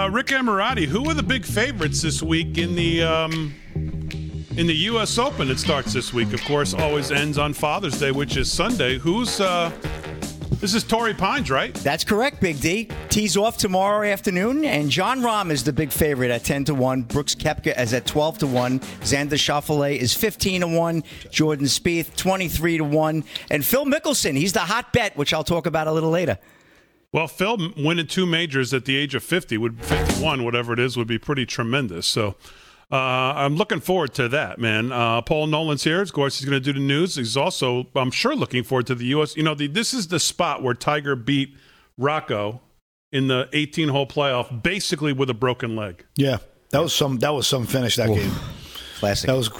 Uh, Rick Emirati, who are the big favorites this week in the um, in the U.S. Open? It starts this week, of course. Always ends on Father's Day, which is Sunday. Who's uh, this is Torrey Pines, right? That's correct, Big D. Tees off tomorrow afternoon, and Jon Rahm is the big favorite at 10 to 1. Brooks Koepka is at 12 to 1. Xander Schauffele is 15 to 1. Jordan Spieth, 23 to 1. And Phil Mickelson, he's the hot bet, which I'll talk about a little later. Well, Phil winning two majors at the age of 50 would 51, whatever it is, would be pretty tremendous. So uh, I'm looking forward to that, man. Uh, Paul Nolan's here. Of course, he's going to do the news. He's also, I'm sure, looking forward to the U.S. You know, the, this is the spot where Tiger beat Rocco in the 18 hole playoff, basically with a broken leg. Yeah, that was some. That was some finish that game. Classic. That was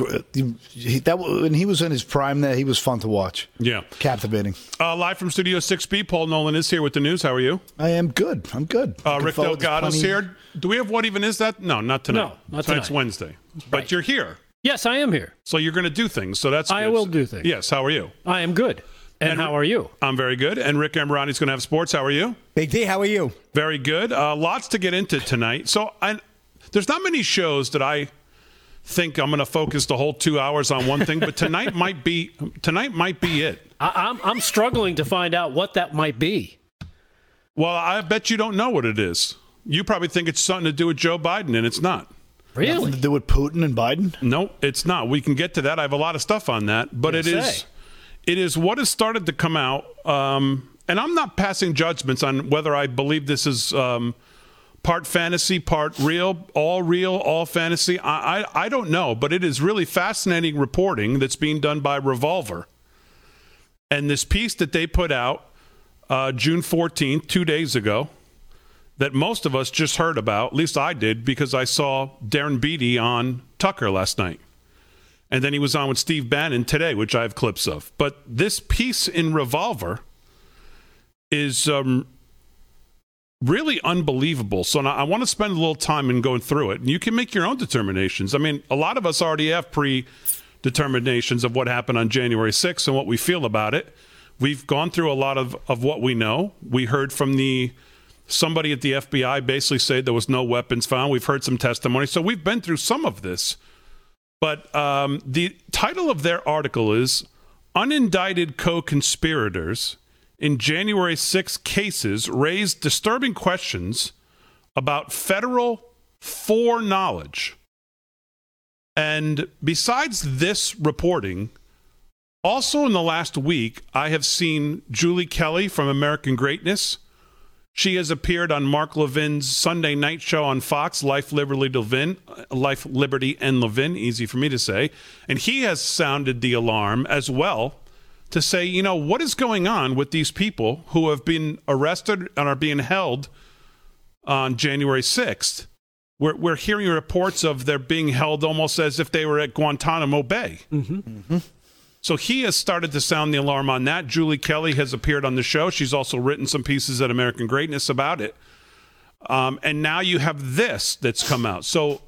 he, that when he was in his prime. There, he was fun to watch. Yeah, captivating. Uh, live from Studio 6B, Paul Nolan is here with the news. How are you? I am good. I'm good. Uh, Rick Delgado's here. Do we have what even is that? No, not tonight. No, not Tonight's tonight. Wednesday. But Right. you're here, Yes, I am here. so you're going to do things. So that's I good. will do things. Yes. How are you? I am good. And, And- how are you? I'm very good. And Rick Emirati's going to have sports. How are you? Big D, how are you? Very good. Uh, lots to get into tonight. So I, there's not many shows that I think I'm going to focus the whole two hours on one thing, but tonight might be tonight might be it. I, I'm I'm struggling to find out what that might be. Well, I bet you don't know what it is. You probably think it's something to do with Joe Biden, and it's not. Nothing Really? to do with Putin and Biden. No, it's not. We can get to that. I have a lot of stuff on that, but it Gonna is say. it is what has started to come out. Um, and I'm not passing judgments on whether I believe this is um, part fantasy, part real, all real, all fantasy. I, I I don't know, but it is really fascinating reporting that's being done by Revolver. And this piece that they put out uh, June 14th, two days ago, that most of us just heard about. At least I did because I saw Darren Beattie on Tucker last night. And then he was on with Steve Bannon today, which I have clips of. But this piece in Revolver is um, really unbelievable. So now I want to spend a little time in going through it. And you can make your own determinations. I mean, a lot of us already have pre determinations of what happened on January 6th and what we feel about it. We've gone through a lot of, of what we know. We heard from the somebody at the FBI basically say there was no weapons found. We've heard some testimony. So we've been through some of this. But um, the title of their article is Unindicted Co conspirators in January 6 cases raised disturbing questions about federal foreknowledge. And besides this reporting, also in the last week, I have seen Julie Kelly from American Greatness. She has appeared on Mark Levin's Sunday night show on Fox, Life, Liberty, Levin, Life, Liberty, and Levin. Easy for me to say. And he has sounded the alarm as well to say, you know, what is going on with these people who have been arrested and are being held on January 6th? We're, we're hearing reports of their being held almost as if they were at Guantanamo Bay. So he has started to sound the alarm on that. Julie Kelly has appeared on the show. She's also written some pieces at American Greatness about it. Um, and now you have this that's come out. So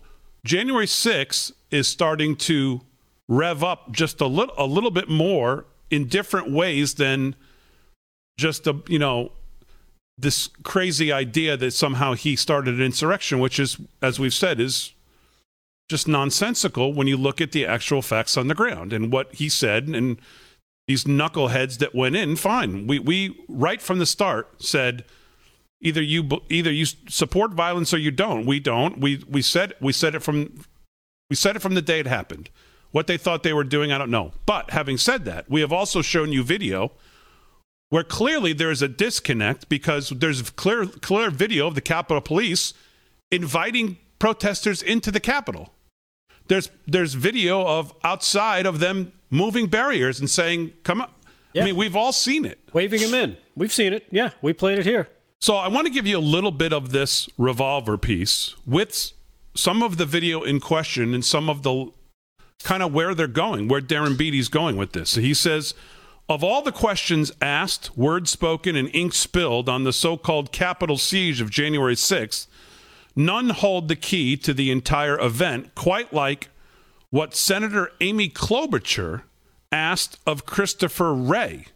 January 6th is starting to rev up just a little, a little bit more in different ways than just a, you know, this crazy idea that somehow he started an insurrection, which is, as we've said, is just nonsensical when you look at the actual facts on the ground and what he said and these knuckleheads that went in fine. We we right from the start said either you either you support violence or you don't. We don't. We we said we said it from we said it from the day it happened what they thought they were doing i don't know but having said that we have also shown you video where clearly there is a disconnect because there's clear clear video of the capitol police inviting protesters into the capitol there's there's video of outside of them moving barriers and saying come on Yeah. i mean we've all seen it Waving them in. We've seen it. Yeah, we played it here. so I want to give you a little bit of this revolver piece with some of the video in question and some of the kind of where they're going, where Darren Beattie's going with this. So he says, of all the questions asked, words spoken, and ink spilled on the so-called Capitol siege of January 6th, none hold the key to the entire event, quite like what Senator Amy Klobuchar asked of Christopher Wray.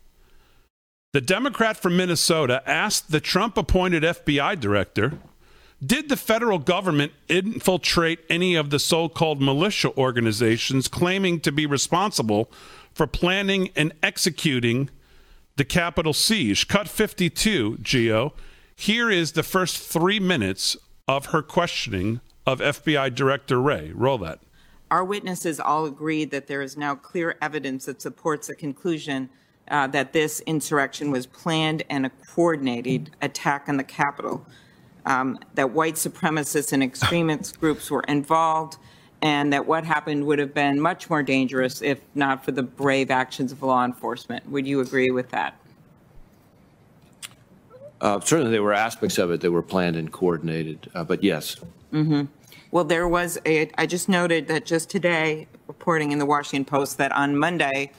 The Democrat from Minnesota asked the Trump appointed FBI director Did the federal government infiltrate any of the so called militia organizations claiming to be responsible for planning and executing the Capitol siege? Cut 52, Gio. Here is the first three minutes of her questioning of FBI Director Wray. Roll that. Our witnesses all agreed that there is now clear evidence that supports the conclusion uh, that this insurrection was planned and a coordinated attack on the Capitol, um, that white supremacists and extremist groups were involved, and that what happened would have been much more dangerous if not for the brave actions of law enforcement. Would you agree with that? Uh, certainly, there were aspects of it that were planned and coordinated, uh, but yes. Mm-hmm. Well, there was a, I just noted that just today, reporting in the Washington Post, that on Monday,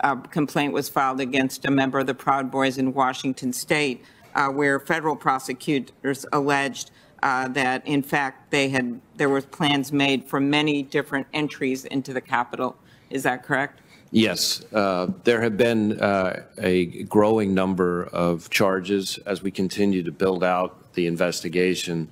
a complaint was filed against a member of the Proud Boys in Washington state, uh, where federal prosecutors alleged uh, that, in fact, they had, there were plans made for many different entries into the Capitol. Is that correct? Yes, uh, there have been uh, a growing number of charges as we continue to build out the investigation.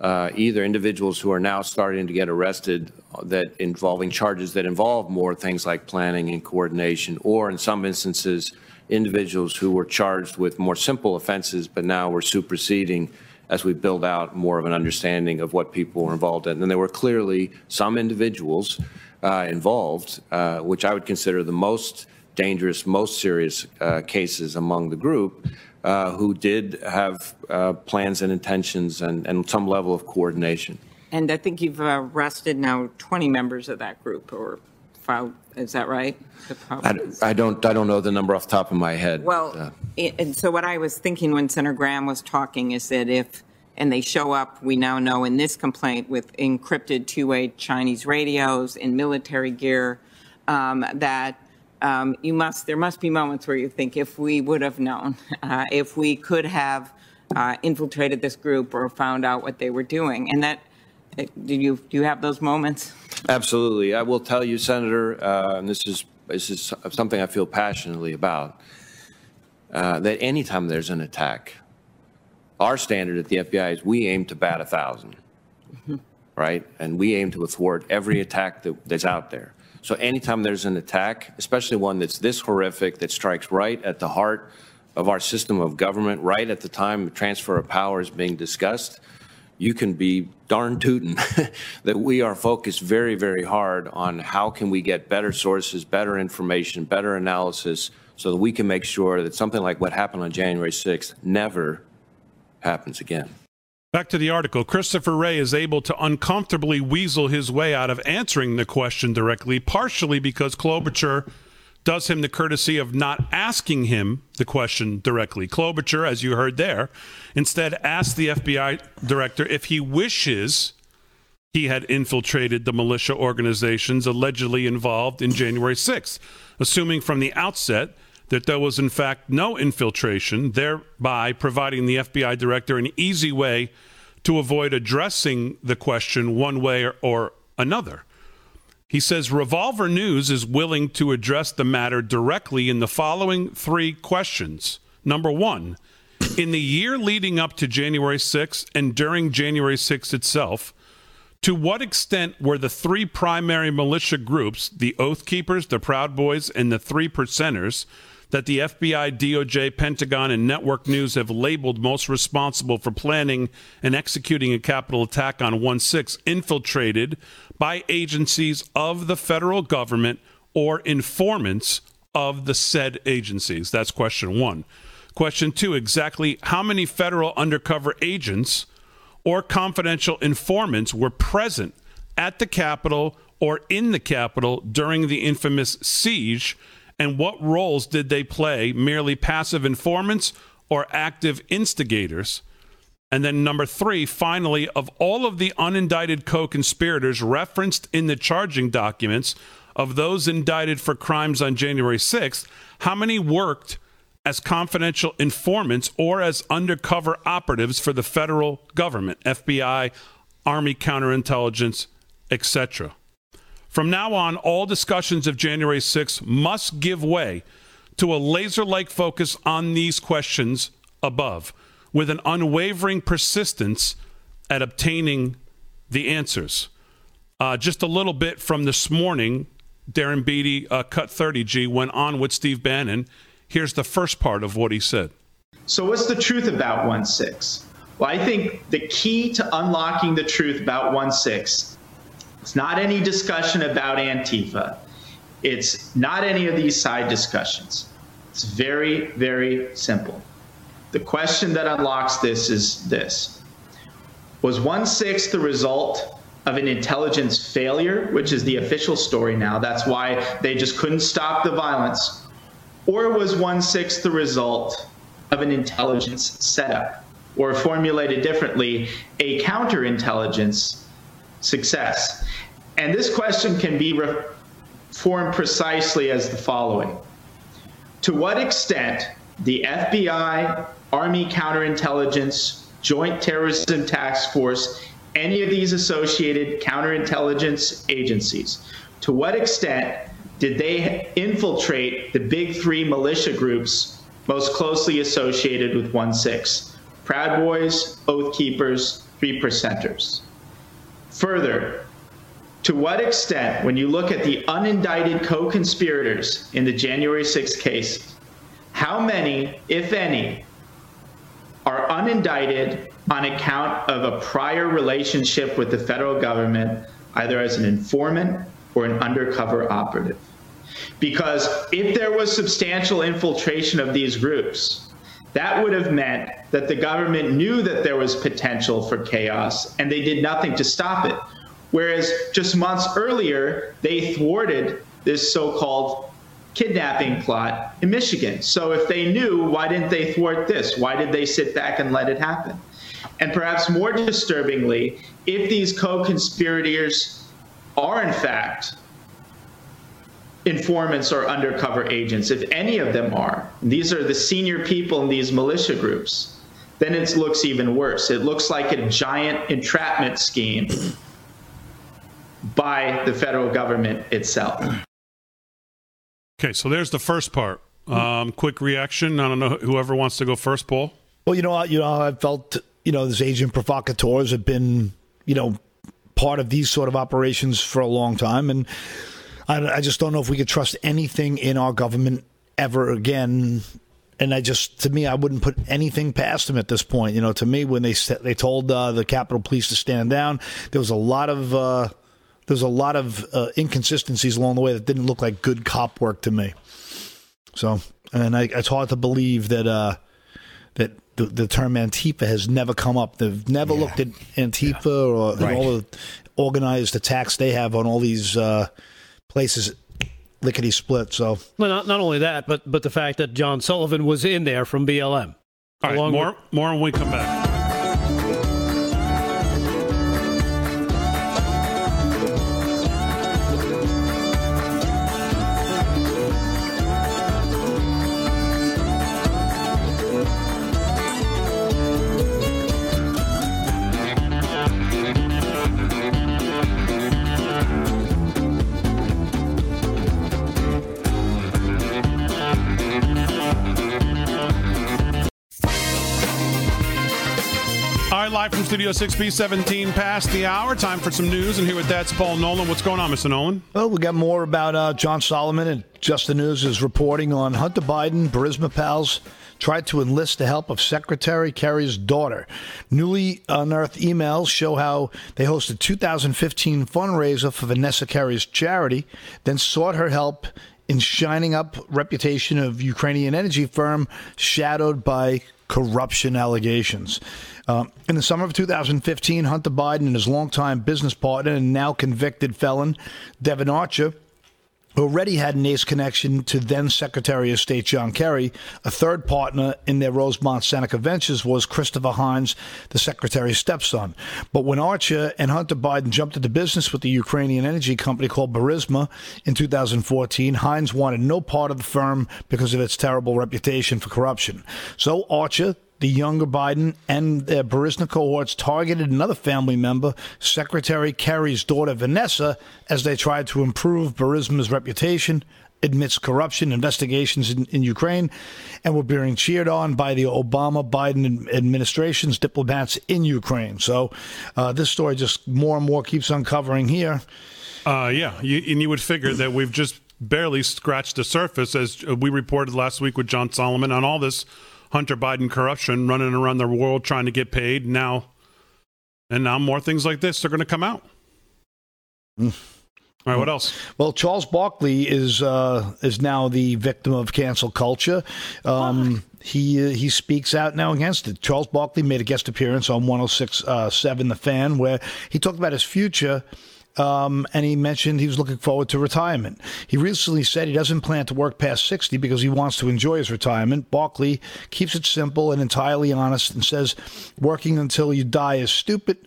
Uh, either individuals who are now starting to get arrested that involving charges that involve more things like planning and coordination, or in some instances, individuals who were charged with more simple offenses, but now we're superseding as we build out more of an understanding of what people were involved in. And there were clearly some individuals uh, involved, uh, which I would consider the most dangerous, most serious uh, cases among the group, uh, who did have uh, plans and intentions and, and, some level of coordination. And I think you've arrested now 20 members of that group, or Is that right? I, I, don't. I don't know the number off the top of my head. Well, uh, and so what I was thinking when Senator Graham was talking is that if and they show up, we now know in this complaint with encrypted two-way Chinese radios in military gear, um, that um, you must there must be moments where you think if we would have known, uh, if we could have uh, infiltrated this group or found out what they were doing, and that do you do you have those moments? Absolutely, I will tell you, Senator, uh, and this is this is something I feel passionately about. Uh, that anytime there's an attack, our standard at the FBI is we aim to bat a 1000 mm-hmm. right? And we aim to thwart every attack that, that's out there. So anytime there's an attack, especially one that's this horrific, that strikes right at the heart of our system of government, right at the time the transfer of power is being discussed, you can be darn tootin' that we are focused very, very hard on how can we get better sources, better information, better analysis, so that we can make sure that something like what happened on January 6th never happens again. Back to the article. Christopher Wray is able to uncomfortably weasel his way out of answering the question directly, partially because Klobuchar does him the courtesy of not asking him the question directly. Klobuchar, as you heard there, instead asked the FBI director if he wishes he had infiltrated the militia organizations allegedly involved in January 6th, assuming from the outset that there was, in fact, no infiltration, thereby providing the FBI director an easy way to avoid addressing the question one way or another. He says Revolver News is willing to address the matter directly in the following three questions. Number one, in the year leading up to January 6th and during January 6th itself, to what extent were the three primary militia groups, the Oath Keepers, the Proud Boys, and the Three Percenters, that the FBI, DOJ, Pentagon, and Network News have labeled most responsible for planning and executing a capital attack on 1 6 infiltrated by agencies of the federal government or informants of the said agencies? That's question one. Question two exactly how many federal undercover agents or confidential informants were present at the Capitol or in the Capitol during the infamous siege and what roles did they play? Merely passive informants or active instigators? And then, number three, finally, of all of the unindicted co conspirators referenced in the charging documents of those indicted for crimes on January 6th, how many worked as confidential informants or as undercover operatives for the federal government, FBI, Army counterintelligence, etc.? From now on, all discussions of January 6 must give way to a laser like focus on these questions above, with an unwavering persistence at obtaining the answers. Uh, just a little bit from this morning, Darren Beattie, uh, Cut 30G, went on with Steve Bannon. Here's the first part of what he said. So, what's the truth about 1 6? Well, I think the key to unlocking the truth about 1 6 it's not any discussion about Antifa. It's not any of these side discussions. It's very, very simple. The question that unlocks this is this Was 1 6 the result of an intelligence failure, which is the official story now? That's why they just couldn't stop the violence. Or was 1 6 the result of an intelligence setup? Or formulated differently, a counterintelligence success? And this question can be formed precisely as the following To what extent the FBI, Army counterintelligence, Joint Terrorism Task Force, any of these associated counterintelligence agencies, to what extent did they infiltrate the big three militia groups most closely associated with 1 6? Proud Boys, Oath Keepers, Three Percenters. Further, to what extent, when you look at the unindicted co conspirators in the January 6th case, how many, if any, are unindicted on account of a prior relationship with the federal government, either as an informant or an undercover operative? Because if there was substantial infiltration of these groups, that would have meant that the government knew that there was potential for chaos and they did nothing to stop it. Whereas just months earlier, they thwarted this so called kidnapping plot in Michigan. So if they knew, why didn't they thwart this? Why did they sit back and let it happen? And perhaps more disturbingly, if these co conspirators are in fact informants or undercover agents, if any of them are, these are the senior people in these militia groups, then it looks even worse. It looks like a giant entrapment scheme by the federal government itself. Okay, so there's the first part. Um, quick reaction. I don't know whoever wants to go first, Paul. Well, you know, you know, I felt you know these agent provocateurs have been you know part of these sort of operations for a long time, and I, I just don't know if we could trust anything in our government ever again and I just to me I wouldn't put anything past them at this point. You know, to me when they they told uh, the Capitol Police to stand down, there was a lot of uh, there's a lot of uh, inconsistencies along the way that didn't look like good cop work to me. So, and I, it's hard to believe that uh, that the, the, term Antifa has never come up. They've never yeah. looked at Antifa yeah. or right. all the organized attacks they have on all these uh, places lickety split. So, well, not, not only that, but but the fact that John Sullivan was in there from BLM. All right, more with- more when we come back. Studio 6B, 17 past the hour. Time for some news. And here with that's Paul Nolan. What's going on, Mr. Nolan? Well, we got more about uh, John Solomon and Just the News is reporting on Hunter Biden, Burisma pals tried to enlist the help of Secretary Kerry's daughter. Newly unearthed emails show how they hosted 2015 fundraiser for Vanessa Kerry's charity, then sought her help in shining up reputation of Ukrainian energy firm shadowed by corruption allegations. Uh, in the summer of 2015, Hunter Biden and his longtime business partner and now convicted felon, Devon Archer, already had an ace connection to then Secretary of State John Kerry. A third partner in their Rosemont Seneca ventures was Christopher Heinz, the Secretary's stepson. But when Archer and Hunter Biden jumped into business with the Ukrainian energy company called Burisma in 2014, Heinz wanted no part of the firm because of its terrible reputation for corruption. So Archer, the younger Biden and their Burisma cohorts targeted another family member, Secretary Kerry's daughter Vanessa, as they tried to improve Burisma's reputation admits corruption investigations in, in Ukraine, and we're being cheered on by the Obama Biden administration's diplomats in Ukraine. So uh, this story just more and more keeps uncovering here. Uh, yeah, you, and you would figure that we've just barely scratched the surface, as we reported last week with John Solomon on all this Hunter Biden corruption running around the world trying to get paid. Now, and now more things like this are going to come out. Mm. All right, what else? Well, Charles Barkley is uh, is now the victim of cancel culture. Um, he uh, he speaks out now against it. Charles Barkley made a guest appearance on 106.7 uh, The Fan, where he talked about his future. Um, and he mentioned he was looking forward to retirement. He recently said he doesn't plan to work past 60 because he wants to enjoy his retirement. Barkley keeps it simple and entirely honest and says working until you die is stupid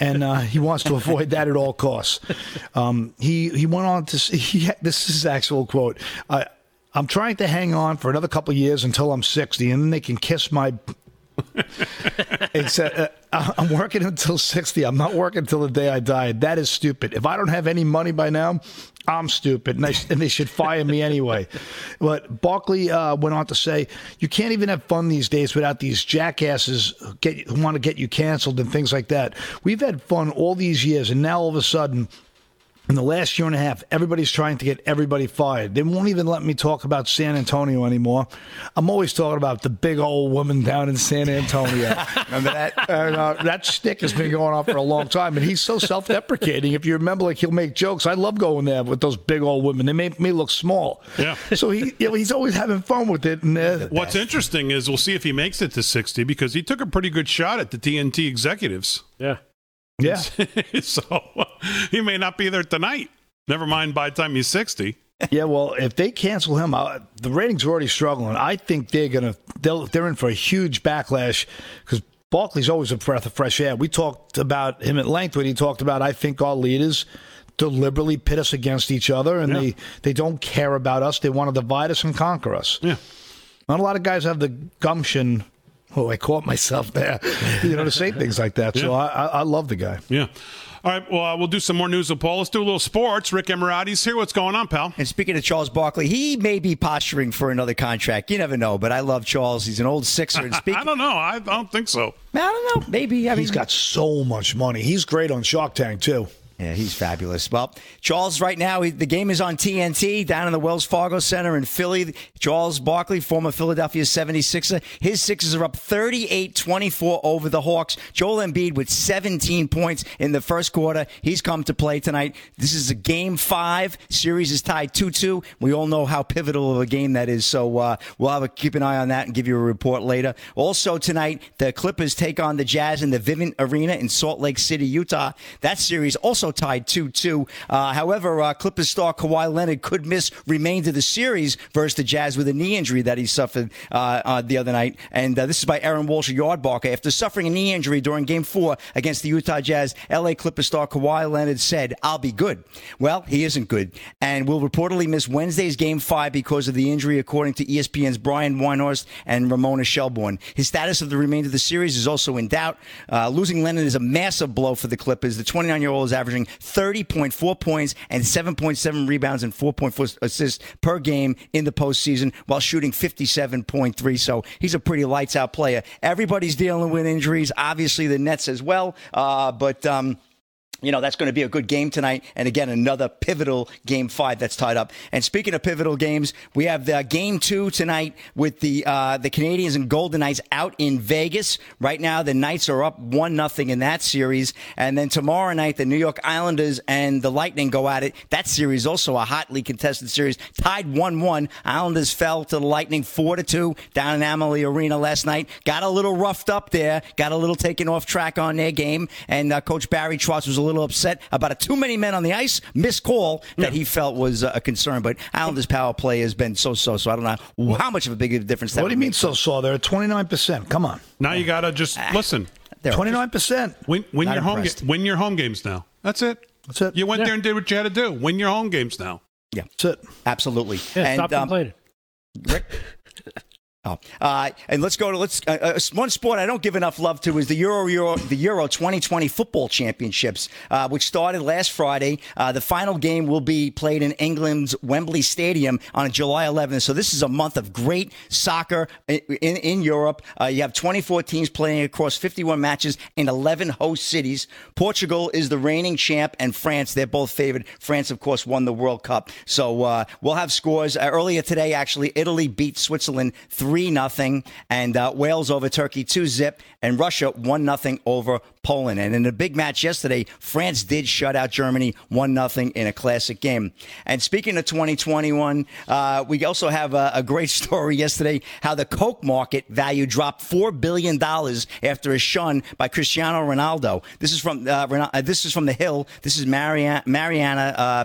and uh, he wants to avoid that at all costs. Um, he he went on to he, this is his actual quote. I, I'm trying to hang on for another couple years until I'm 60, and then they can kiss my. Except, uh, I'm working until 60. I'm not working until the day I die. That is stupid. If I don't have any money by now, I'm stupid, and, I, and they should fire me anyway. But Barkley uh, went on to say, "You can't even have fun these days without these jackasses get, who want to get you canceled and things like that. We've had fun all these years, and now all of a sudden." In the last year and a half, everybody's trying to get everybody fired. They won't even let me talk about San Antonio anymore. I'm always talking about the big old woman down in San Antonio. Remember that? And, uh, that stick has been going on for a long time, and he's so self-deprecating. If you remember, like he'll make jokes. I love going there with those big old women. They make me look small. Yeah. So he, you know, he's always having fun with it. And uh, what's interesting is we'll see if he makes it to 60 because he took a pretty good shot at the TNT executives. Yeah. Yeah. so he may not be there tonight. Never mind by the time he's 60. yeah, well, if they cancel him, the ratings are already struggling. I think they're gonna they'll, they're in for a huge backlash because Barkley's always a breath of fresh air. We talked about him at length when he talked about I think our leaders deliberately pit us against each other and yeah. they they don't care about us. They want to divide us and conquer us. Yeah. Not a lot of guys have the gumption Oh, I caught myself there. You know, to say things like that. Yeah. So I, I, I, love the guy. Yeah. All right. Well, uh, we'll do some more news with Paul. Let's do a little sports. Rick Emirati's here. What's going on, pal? And speaking of Charles Barkley, he may be posturing for another contract. You never know. But I love Charles. He's an old Sixer. And speaking, I don't know. I, I don't think so. I don't know. Maybe. I mean, he's got so much money. He's great on Shark Tank too. Yeah, he's fabulous. Well, Charles, right now, the game is on TNT down in the Wells Fargo Center in Philly. Charles Barkley, former Philadelphia 76er, his Sixers are up 38 24 over the Hawks. Joel Embiid with 17 points in the first quarter. He's come to play tonight. This is a game five. Series is tied 2 2. We all know how pivotal of a game that is, so uh, we'll have a, keep an eye on that and give you a report later. Also, tonight, the Clippers take on the Jazz in the Vivint Arena in Salt Lake City, Utah. That series also tied 2 2. Uh, however, uh, Clippers star Kawhi Leonard could miss remainder of the series versus the Jazz with a knee injury that he suffered uh, uh the other night. And uh, this is by Aaron Walsh, of Yardbarker. After suffering a knee injury during game four against the Utah Jazz, LA Clippers star Kawhi Leonard said, I'll be good. Well, he isn't good and will reportedly miss Wednesday's game five because of the injury, according to ESPN's Brian Windhorst and Ramona Shelburne. His status of the remainder of the series is also in doubt. Losing Leonard is a massive blow for the Clippers. The 29 year old is averaging averaging 30.4 points and 7.7 rebounds and 4.4 assists per game in the postseason while shooting 57.3. So he's a pretty lights out player. Everybody's dealing with injuries, obviously the Nets as well. Uh, but, um, you know, that's going to be a good game tonight. And again, another pivotal game five that's tied up. And speaking of pivotal games, we have the game two tonight with the, uh, the Canadiens and Golden Knights out in Vegas. Right now, the Knights are up one nothing in that series. And then tomorrow night, the New York Islanders and the Lightning go at it. That series also a hotly contested series, tied one one. Islanders fell to the Lightning four to two down in Amalie Arena last night. Got a little roughed up there. Got a little taken off track on their game. And uh, Coach Barry Trotz was a little little upset about a too many men on the ice missed call that yeah. he felt was a concern. But Islanders' power play has been so so. So I don't know how much of a big difference. What do you mean so so? They're at twenty nine percent. Come on. Now you gotta just ah, listen. Twenty nine percent. Win, win your home. Ga- win your home games now. That's it. That's it. You went yeah. there and did what you had to do. Win your home games now. Yeah, that's it. Absolutely. Yeah, and, stop um, complaining. Rick, Oh, uh, and let's go to let's uh, uh, one sport I don't give enough love to is the Euro Euro the Euro 2020 football championships, uh, which started last Friday. Uh, the final game will be played in England's Wembley Stadium on July 11th. So this is a month of great soccer in in, in Europe. Uh, you have 24 teams playing across 51 matches in 11 host cities. Portugal is the reigning champ, and France they're both favored. France, of course, won the World Cup. So we'll have scores earlier today. Actually, Italy beat Switzerland three. 3 nothing, and uh, Wales over Turkey 2 zip, and Russia 1 nothing over Poland. And in a big match yesterday, France did shut out Germany 1 nothing in a classic game. And speaking of 2021, uh, we also have a, a, great story yesterday how the Coke market value dropped $4 billion after a shun by Cristiano Ronaldo. This is from, uh, uh this is from The Hill. This is Mariana, Mariana uh.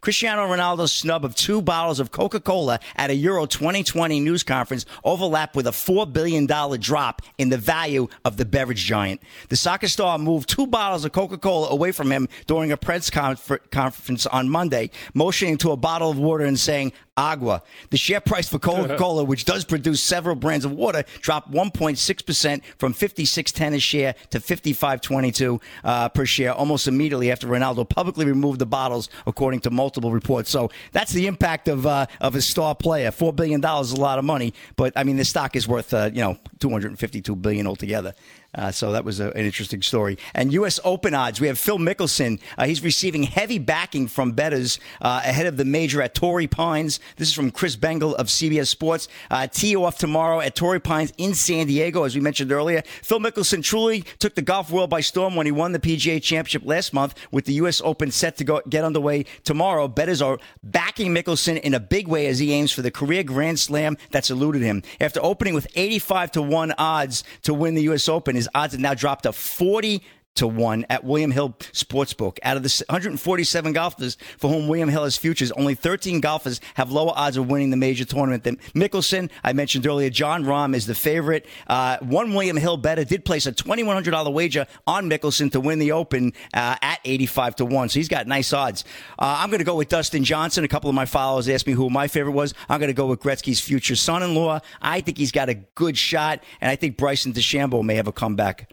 Cristiano Ronaldo's snub of two bottles of Coca Cola at a Euro 2020 news conference overlapped with a $4 billion drop in the value of the beverage giant. The soccer star moved two bottles of Coca Cola away from him during a press conference on Monday, motioning to a bottle of water and saying, Agua. The share price for Coca Cola, which does produce several brands of water, dropped 1.6% from 56.10 a share to 55.22 uh, per share almost immediately after Ronaldo publicly removed the bottles, according to multiple reports. So that's the impact of uh, of a star player. $4 billion is a lot of money. But I mean, the stock is worth uh, you know 252 billion altogether. Uh, so that was a, an interesting story. And U.S. Open odds, we have Phil Mickelson. Uh, he's receiving heavy backing from bettors uh, ahead of the major at Torrey Pines. This is from Chris Bengel of CBS Sports. Uh, tee off tomorrow at Torrey Pines in San Diego, as we mentioned earlier. Phil Mickelson truly took the golf world by storm when he won the PGA Championship last month with the U.S. Open set to go get underway tomorrow. Bettors are backing Mickelson in a big way as he aims for the career Grand Slam that's eluded him. After opening with 85 to 1 odds to win the U.S. Open, his odds have now dropped to 40 to one at William Hill Sportsbook. Out of the 147 golfers for whom William Hill has futures, only 13 golfers have lower odds of winning the major tournament than Mickelson. I mentioned earlier, Jon Rahm is the favorite. Uh, one William Hill better did place a $2,100 wager on Mickelson to win the Open uh, at 85 to one, so he's got nice odds. Uh, I'm going to go with Dustin Johnson. A couple of my followers asked me who my favorite was. I'm going to go with Gretzky's future son-in-law. I think he's got a good shot, and I think Bryson DeChambeau may have a comeback.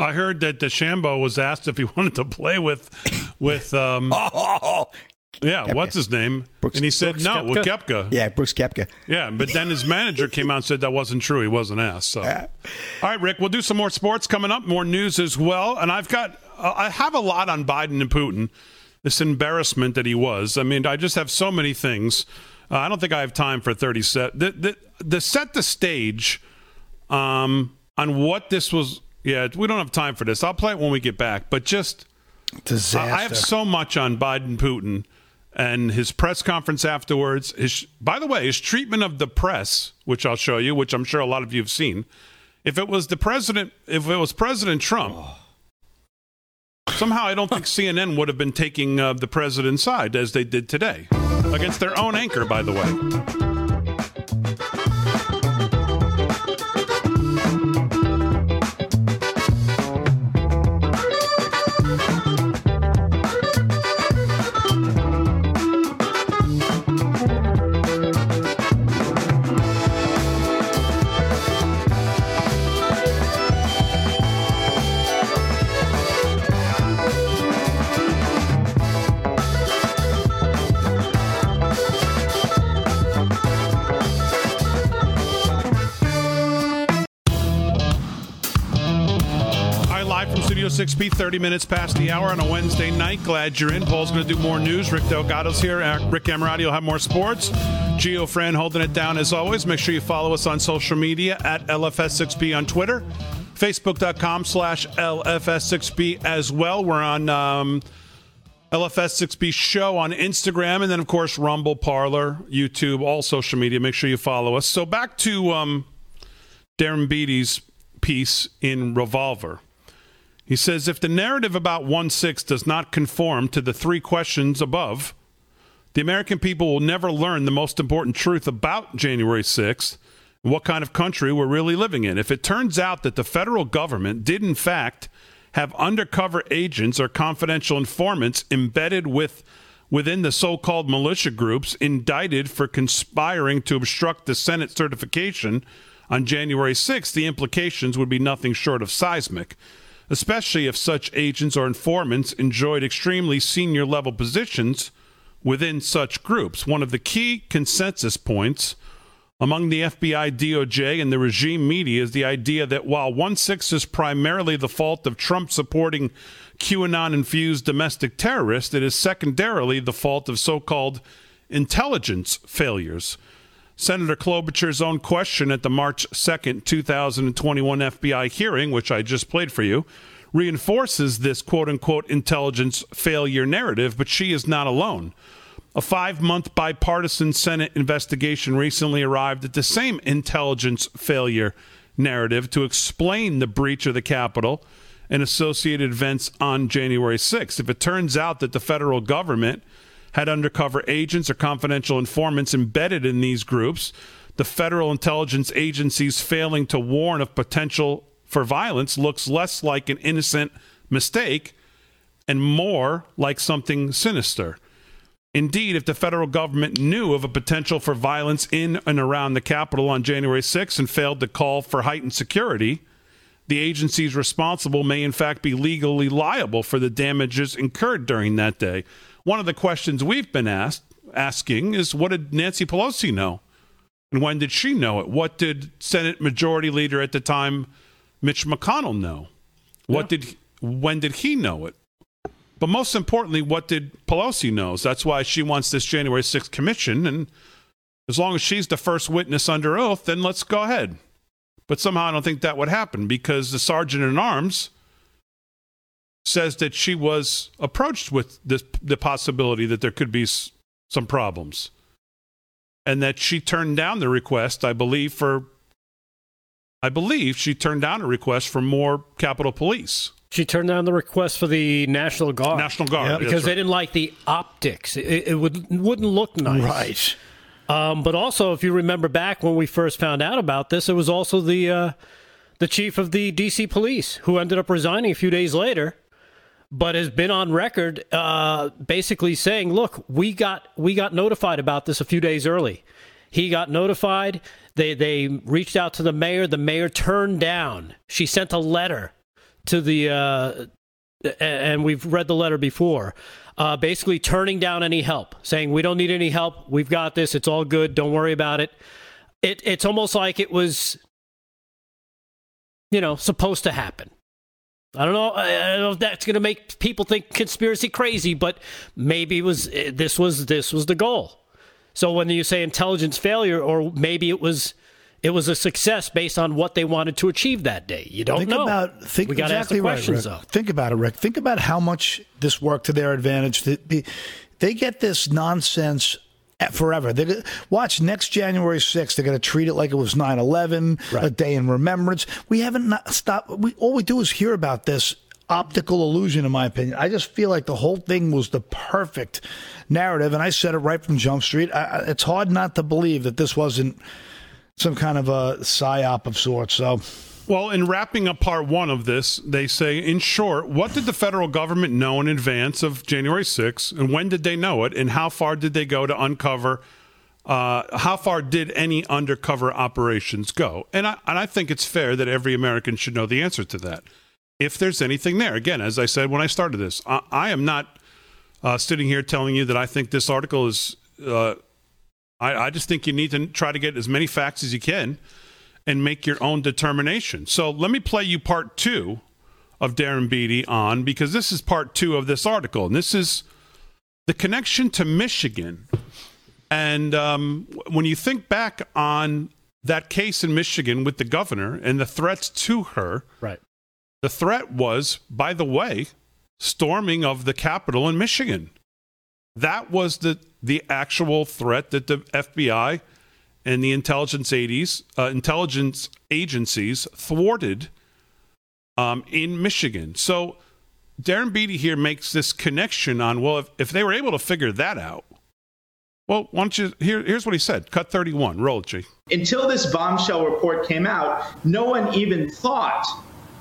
I heard that DeChambeau was asked if he wanted to play with, with um, oh, yeah, Koepka. what's his name? Brooks, and he said Brooks no Koepka? with Koepka. Yeah, Brooks Koepka. Yeah, but then his manager came out and said that wasn't true. He wasn't asked. So, all right, Rick, we'll do some more sports coming up, more news as well. And I've got, uh, I have a lot on Biden and Putin. This embarrassment that he was. I mean, I just have so many things. Uh, I don't think I have time for thirty set. The the, the set the stage um, on what this was yeah, we don't have time for this. I'll play it when we get back. But just disaster. I have so much on Biden Putin and his press conference afterwards. His, by the way, his treatment of the press, which I'll show you, which I'm sure a lot of you have seen. If it was the president, if it was President Trump, oh. somehow I don't think CNN would have been taking uh, the president's side as they did today against their own anchor. By the way. Studio 6B, 30 minutes past the hour on a Wednesday night. Glad you're in. Paul's going to do more news. Rick Delgado's here. Rick Emirati will have more sports. Gio Fran holding it down as always. Make sure you follow us on social media at LFS6B on Twitter, Facebook.com slash LFS6B as well. We're on um, LFS6B show on Instagram, and then, of course, Rumble, Parler, YouTube, all social media. Make sure you follow us. So back to um, Darren Beattie's piece in Revolver. He says if the narrative about 1 6 does not conform to the three questions above, the American people will never learn the most important truth about January 6th and what kind of country we're really living in. If it turns out that the federal government did, in fact, have undercover agents or confidential informants embedded with within the so called militia groups indicted for conspiring to obstruct the Senate certification on January 6th, the implications would be nothing short of seismic, especially if such agents or informants enjoyed extremely senior level positions within such groups. One of the key consensus points among the FBI, DOJ, and the regime media is the idea that while 1 6 is primarily the fault of Trump supporting QAnon infused domestic terrorists, it is secondarily the fault of so called intelligence failures. Senator Klobuchar's own question at the March 2nd, 2021 FBI hearing, which I just played for you, reinforces this quote unquote intelligence failure narrative, but she is not alone. A five month bipartisan Senate investigation recently arrived at the same intelligence failure narrative to explain the breach of the Capitol and associated events on January 6th. If it turns out that the federal government had undercover agents or confidential informants embedded in these groups, the federal intelligence agencies failing to warn of potential for violence looks less like an innocent mistake and more like something sinister. Indeed, if the federal government knew of a potential for violence in and around the Capitol on January 6 and failed to call for heightened security, the agencies responsible may in fact be legally liable for the damages incurred during that day. One of the questions we've been asked asking is what did Nancy Pelosi know? And when did she know it? What did Senate Majority Leader at the time, Mitch McConnell, know? What yeah. did when did he know it? But most importantly, what did Pelosi know? That's why she wants this January 6th commission. And as long as she's the first witness under oath, then let's go ahead. But somehow I don't think that would happen because the sergeant in arms says that she was approached with this, the possibility that there could be s- some problems and that she turned down the request, I believe, for I believe she turned down a request for more Capitol Police. She turned down the request for the National Guard. National Guard, yep. because right. they didn't like the optics. It, it would wouldn't look nice. Right. Um, but also, if you remember back when we first found out about this, it was also the uh, the chief of the D.C. Police who ended up resigning a few days later, but has been on record uh, basically saying, "Look, we got we got notified about this a few days early. He got notified. They they reached out to the mayor. The mayor turned down. She sent a letter to the uh, and we've read the letter before. Uh, basically, turning down any help, saying we don't need any help. We've got this. It's all good. Don't worry about it. It it's almost like it was, you know, supposed to happen. I don't know. I don't know if that's going to make people think conspiracy crazy, but maybe it was eh, this was this was the goal. So when you say intelligence failure, or maybe it was it was a success based on what they wanted to achieve that day. You don't think know. About, think we got to exactly ask the questions, right, though. Think about it, Rick. Think about how much this worked to their advantage. The, the, they get this nonsense forever. They're, watch next January 6th. They're going to treat it like it was 9/11, right. a day in remembrance. We haven't stopped. We all we do is hear about this optical illusion, in my opinion. I just feel like the whole thing was the perfect narrative, and I said it right from Jump Street. I, it's hard not to believe that this wasn't some kind of a psyop of sorts. So. Well, in wrapping up part one of this, they say, in short, what did the federal government know in advance of January 6th, and when did they know it, and how far did they go to uncover? Uh, how far did any undercover operations go? And I, and I think it's fair that every American should know the answer to that. If there's anything there, again, as I said when I started this, I, I am not uh, sitting here telling you that I think this article is uh, I, I just think you need to try to get as many facts as you can and make your own determination. So let me play you part two of Darren Beattie on because this is part two of this article, and this is the connection to Michigan. And um, when you think back on that case in Michigan with the governor and the threats to her, right? The threat was, by the way, storming of the Capitol in Michigan. That was the the actual threat that the FBI and the intelligence 80s, uh, intelligence agencies thwarted um, in Michigan. So Darren Beattie here makes this connection on well, if, if they were able to figure that out, well, why don't you? Here, here's what he said. Cut 31. Roll it, G. Until this bombshell report came out, no one even thought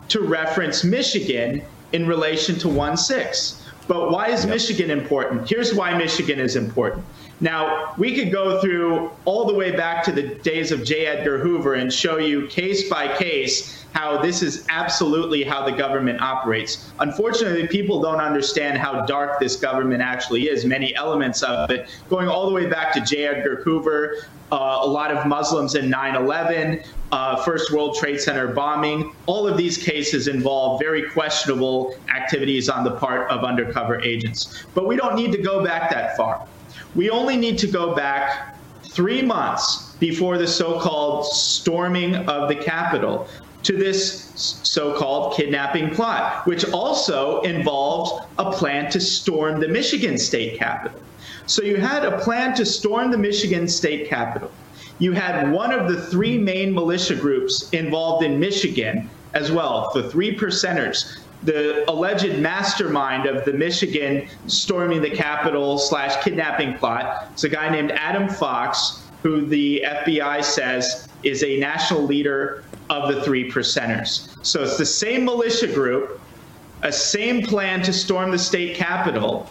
to reference Michigan in relation to 1 6 But why is yep. Michigan important? Here's why Michigan is important. Now, we could go through all the way back to the days of J. Edgar Hoover and show you case by case how this is absolutely how the government operates. Unfortunately, people don't understand how dark this government actually is, many elements of it, going all the way back to J. Edgar Hoover, uh, a lot of Muslims in 9 11, uh, First World Trade Center bombing. All of these cases involve very questionable activities on the part of undercover agents. But we don't need to go back that far. We only need to go back three months before the so called storming of the Capitol to this so called kidnapping plot, which also involved a plan to storm the Michigan state capitol. So you had a plan to storm the Michigan state capitol. You had one of the three main militia groups involved in Michigan as well, the three percenters. The alleged mastermind of the Michigan storming the Capitol slash kidnapping plot is a guy named Adam Fox, who the FBI says is a national leader of the three percenters. So it's the same militia group, a same plan to storm the state capitol,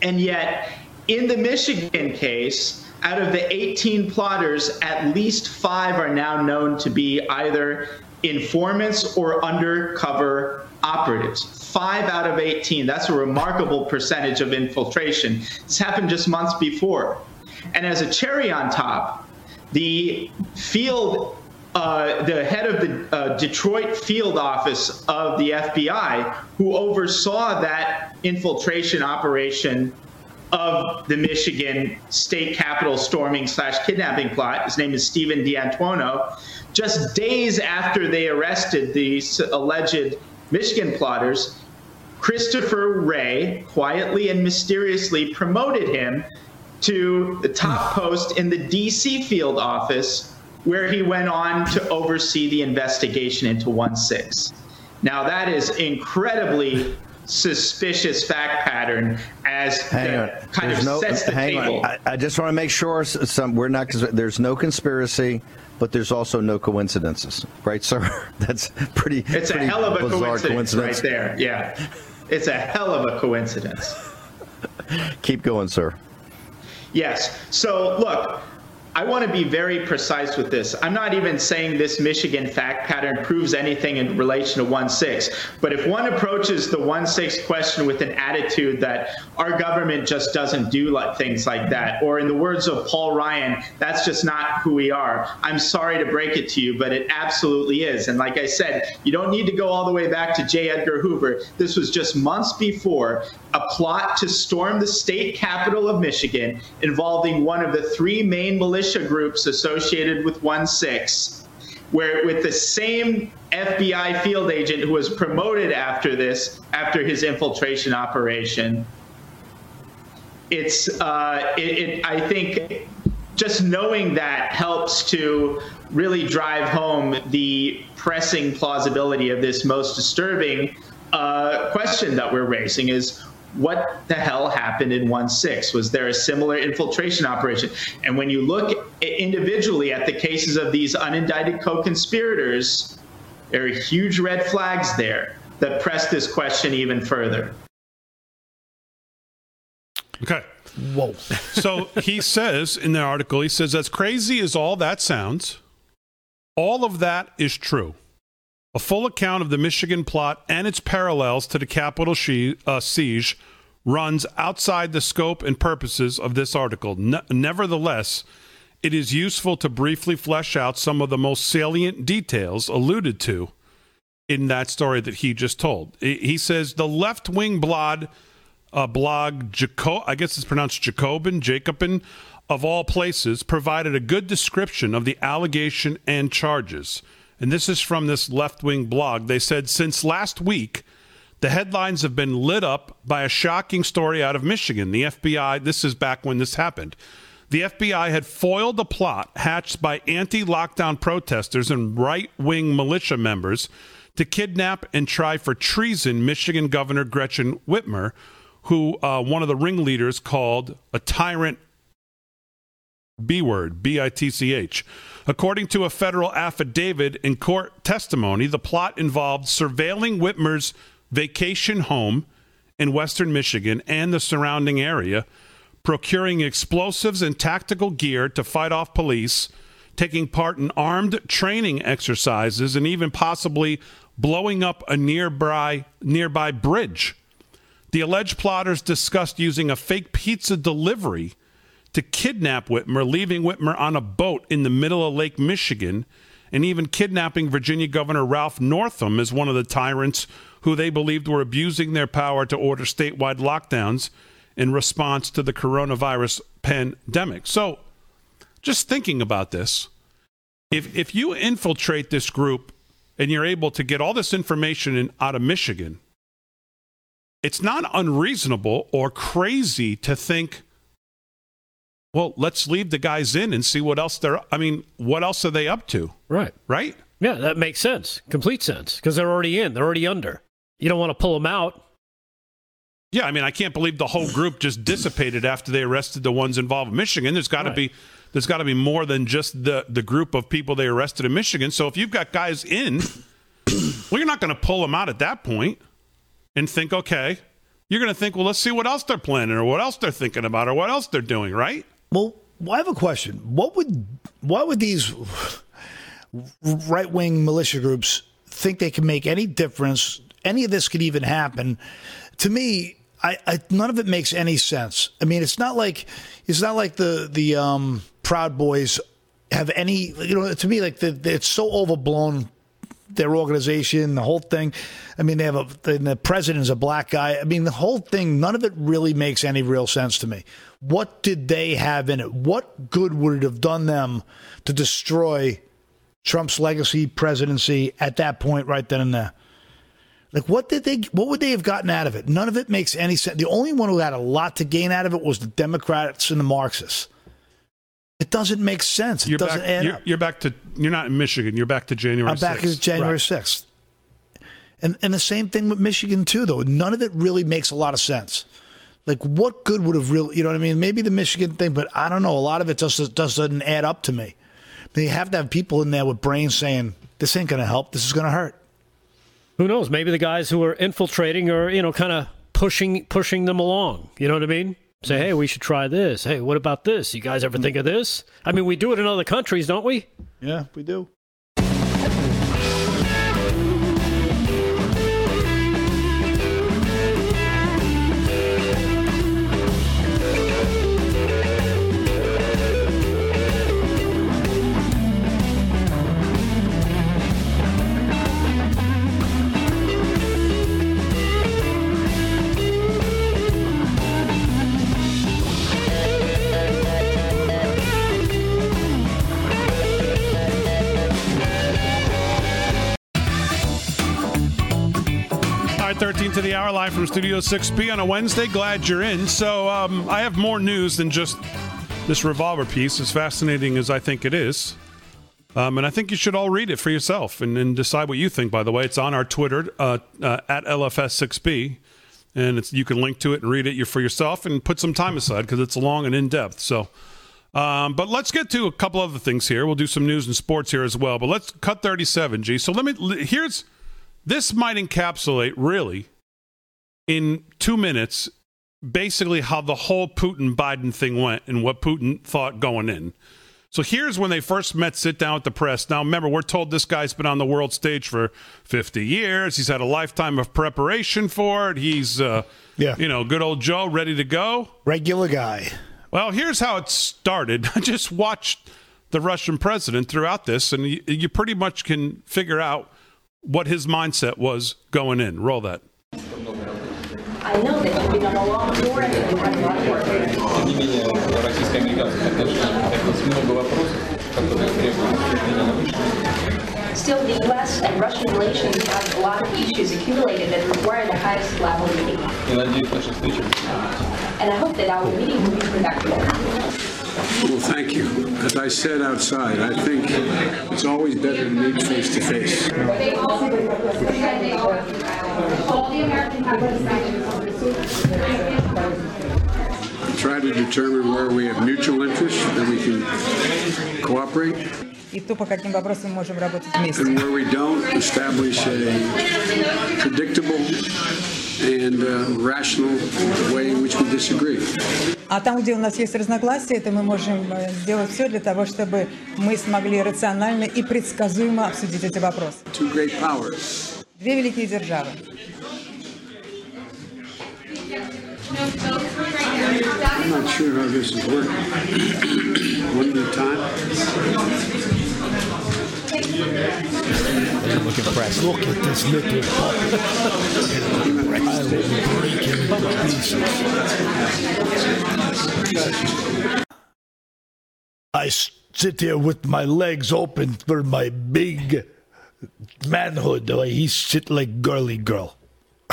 and yet in the Michigan case, out of the 18 plotters, at least five are now known to be either informants or undercover operatives. Five out of 18. That's a remarkable percentage of infiltration. This happened just months before. And as a cherry on top, the field uh, the head of the uh, Detroit field office of the FBI, who oversaw that infiltration operation of the Michigan state capitol storming slash kidnapping plot. His name is Stephen D'Antuono. Just days after they arrested these alleged Michigan plotters, Christopher Wray quietly and mysteriously promoted him to the top hmm. post in the DC field office where he went on to oversee the investigation into 1 6. Now, that is incredibly suspicious fact pattern as hang on. kind there's of no, sets the hang table. On. I, I just want to make sure some we're not there's no conspiracy but there's also no coincidences, right, sir? That's pretty. It's pretty a hell of a coincidence, coincidence right there. Yeah, it's a hell of a coincidence. Keep going, sir. Yes. So look, I want to be very precise with this. I'm not even saying this Michigan fact pattern proves anything in relation to 1 6. But if one approaches the 1 6 question with an attitude that our government just doesn't do like things like that, or in the words of Paul Ryan, that's just not who we are, I'm sorry to break it to you, but it absolutely is. And like I said, you don't need to go all the way back to J. Edgar Hoover. This was just months before a plot to storm the state capital of Michigan involving one of the three main militia groups associated with 1 6, where with the same FBI field agent who was promoted after this, after his infiltration operation. It's, uh, it, it, I think, just knowing that helps to really drive home the pressing plausibility of this most disturbing uh, question that we're raising is what the hell happened in 1-6? Was there a similar infiltration operation? And when you look individually at the cases of these unindicted co-conspirators, there are huge red flags there that press this question even further. Okay. Whoa. so he says in the article, he says, as crazy as all that sounds, all of that is true. A full account of the Michigan plot and its parallels to the Capitol she- uh, siege runs outside the scope and purposes of this article. Ne- nevertheless, it is useful to briefly flesh out some of the most salient details alluded to in that story that he just told. He says the left wing blog, uh, blog Jaco- I guess it's pronounced Jacobin, Jacobin, of all places, provided a good description of the allegation and charges and this is from this left wing blog. They said since last week, the headlines have been lit up by a shocking story out of Michigan. The FBI, this is back when this happened. The FBI had foiled a plot hatched by anti lockdown protesters and right wing militia members to kidnap and try for treason Michigan Governor Gretchen Whitmer, who uh, one of the ringleaders called a tyrant B word, B I T C H. According to a federal affidavit in court testimony, the plot involved surveilling Whitmer's vacation home in western Michigan and the surrounding area, procuring explosives and tactical gear to fight off police, taking part in armed training exercises, and even possibly blowing up a nearby nearby bridge. The alleged plotters discussed using a fake pizza delivery to kidnap Whitmer, leaving Whitmer on a boat in the middle of Lake Michigan, and even kidnapping Virginia Governor Ralph Northam as one of the tyrants who they believed were abusing their power to order statewide lockdowns in response to the coronavirus pandemic. So, just thinking about this, if if you infiltrate this group and you're able to get all this information in, out of Michigan, it's not unreasonable or crazy to think, well, let's leave the guys in and see what else they're. I mean, what else are they up to? Right. Right. Yeah, that makes sense. Complete sense because they're already in. They're already under. You don't want to pull them out. Yeah, I mean, I can't believe the whole group just dissipated after they arrested the ones involved in Michigan. There's got to Right. be there's got to be more than just the the group of people they arrested in Michigan. So if you've got guys in, well, you're not going to pull them out at that point and think, okay, you're going to think, well, let's see what else they're planning or what else they're thinking about or what else they're doing, right? Well, I have a question. What would why would these right wing militia groups think they can make any difference? Any of this could even happen? To me, I, I none of it makes any sense. I mean, it's not like it's not like the the um, Proud Boys have any. You know, to me, like the, the, it's so overblown. Their organization, the whole thing. I mean, they have a the, the president is a black guy. I mean, the whole thing. None of it really makes any real sense to me. What did they have in it? What good would it have done them to destroy Trump's legacy presidency at that point, right then and there? Like, what did they? What would they have gotten out of it? None of it makes any sense. The only one who had a lot to gain out of it was the Democrats and the Marxists. It doesn't make sense. It You're doesn't back. add You're, up. you're back to. You're not in Michigan. You're back to January. I'm back 6th. as January Right. 6th. And and the same thing with Michigan too, though. None of it really makes a lot of sense. Like, what good would have really, you know what I mean? Maybe the Michigan thing, but I don't know. A lot of it just, just doesn't add up to me. They have to have people in there with brains saying, "This ain't going to help. This is going to hurt." Who knows? Maybe the guys who are infiltrating are, you know, kind of pushing pushing them along. You know what I mean? Say, hey, we should try this. Hey, what about this? You guys ever mm. think of this? I mean, we do it in other countries, don't we? Yeah, we do. The hour, live from Studio 6B on a Wednesday. Glad you're in. So, um, I have more news than just this revolver piece, as fascinating as I think it is. Um, and I think you should all read it for yourself and, and decide what you think, by the way. It's on our Twitter uh, uh, at LFS6B. And it's, you can link to it and read it for yourself and put some time aside because it's long and in depth. So, um, but let's get to a couple other things here. We'll do some news and sports here as well. But let's cut 37, G. So let me, here's, this might encapsulate really in two minutes basically how the whole Putin Biden thing went and what Putin thought going in. So here's when they first met, sit down with the press. Now, remember, we're told this guy's been on the world stage for 50 years. He's had a lifetime of preparation for it. He's, uh, Yeah. you know, good old Joe, ready to go. Regular guy. Well, here's how it started. I just watched the Russian president throughout this, and you, you pretty much can figure out what his mindset was going in. Roll that. I know that you've been on a long tour and you've had a lot of work. Тем не менее, российско-американских отношениях это много вопросов, которые требуют обсуждения на высшем уровне. Still, the U.S. and Russian relations have a lot of issues accumulated that require the highest level meeting. И надеюсь, наша встреча будет And I hope that our meeting will be productive. Well, thank you. As I said outside, I think it's always better to meet face to face. Try to determine where we have mutual interests, that we can cooperate, и то, по каким вопросам мы можем работать вместе. and uh, rational way in which we disagree. А там, где у нас есть разногласия, это мы можем э, сделать все для того, чтобы мы смогли рационально и предсказуемо обсудить эти вопросы. Две великие державы. I'm not sure how this is working. One at a time. Look impressed. Look at this little puppet. I will break him into pieces. I sit here with my legs open for my big manhood. He sit like girly girl.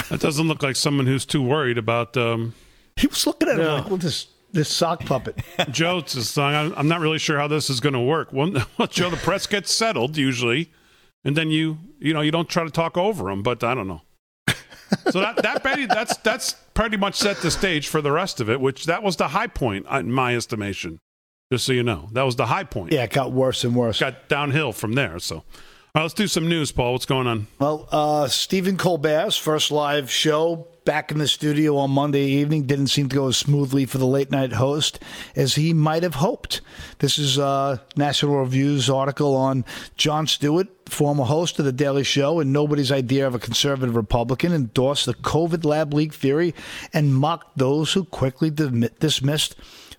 That doesn't look like someone who's too worried about. Um, He was looking at him like, well, this this sock puppet. Joe, it's just, I'm I'm not really sure how this is going to work. Well, well, Joe, the press gets settled usually, and then you you know you don't try to talk over them. But I don't know. So that that pretty, that's that's pretty much set the stage for the rest of it. Which that was the high point in my estimation. Just so you know, that was the high point. Yeah, it got worse and worse. Got downhill from there. So, all right, let's do some news, Paul. What's going on? Well, uh, Stephen Colbert's first live show back in the studio on Monday evening didn't seem to go as smoothly for the late night host as he might have hoped. This is uh, National Review's article on Jon Stewart, former host of The Daily Show, and nobody's idea of a conservative Republican, endorsed the COVID lab leak theory and mocked those who quickly dismissed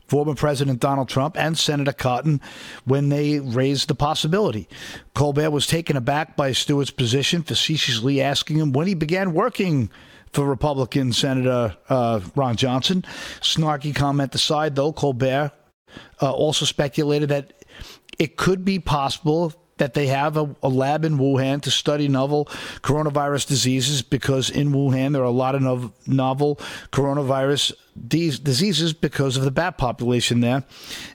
former President Donald Trump and Senator Cotton when they raised the possibility. Colbert was taken aback by Stewart's position, facetiously asking him when he began working for Republican Senator uh, Ron Johnson. Snarky comment aside, though, Colbert uh, also speculated that it could be possible that they have a, a, lab in Wuhan to study novel coronavirus diseases because in Wuhan there are a lot of nov- novel coronavirus de- diseases because of the bat population there.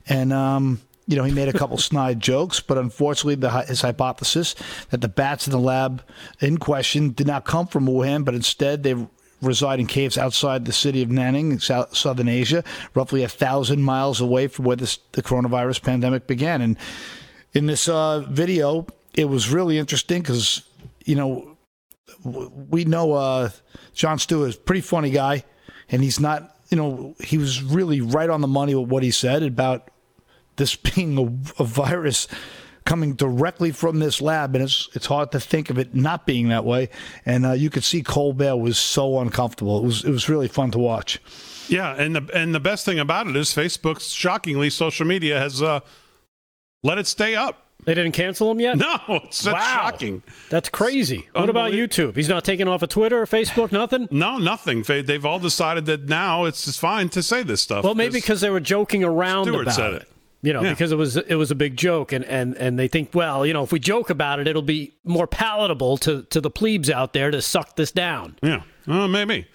And, um, you know, he made a couple snide jokes, but unfortunately, the, his hypothesis that the bats in the lab in question did not come from Wuhan, but instead they reside in caves outside the city of Nanning, South, southern Asia, roughly a thousand miles away from where this, the coronavirus pandemic began. And in this uh, video, it was really interesting because, you know, we know uh, Jon Stewart is a pretty funny guy, and he's not, you know, he was really right on the money with what he said about this being a, a virus coming directly from this lab, and it's it's hard to think of it not being that way. And uh, you could see Colbert was so uncomfortable. It was it was really fun to watch. Yeah, and the and the best thing about it is Facebook, shockingly, social media has uh, let it stay up. They didn't cancel him yet? No, it's wow. shocking. That's crazy. What about YouTube? He's not taking off of Twitter or Facebook, nothing? No, nothing. They've all decided that now it's just fine to say this stuff. Well, maybe because they were joking around Stewart about said it. it. You know, Yeah. because it was it was a big joke, and, and, and they think, well, you know, if we joke about it, it'll be more palatable to, to the plebes out there to suck this down. Yeah, uh, maybe.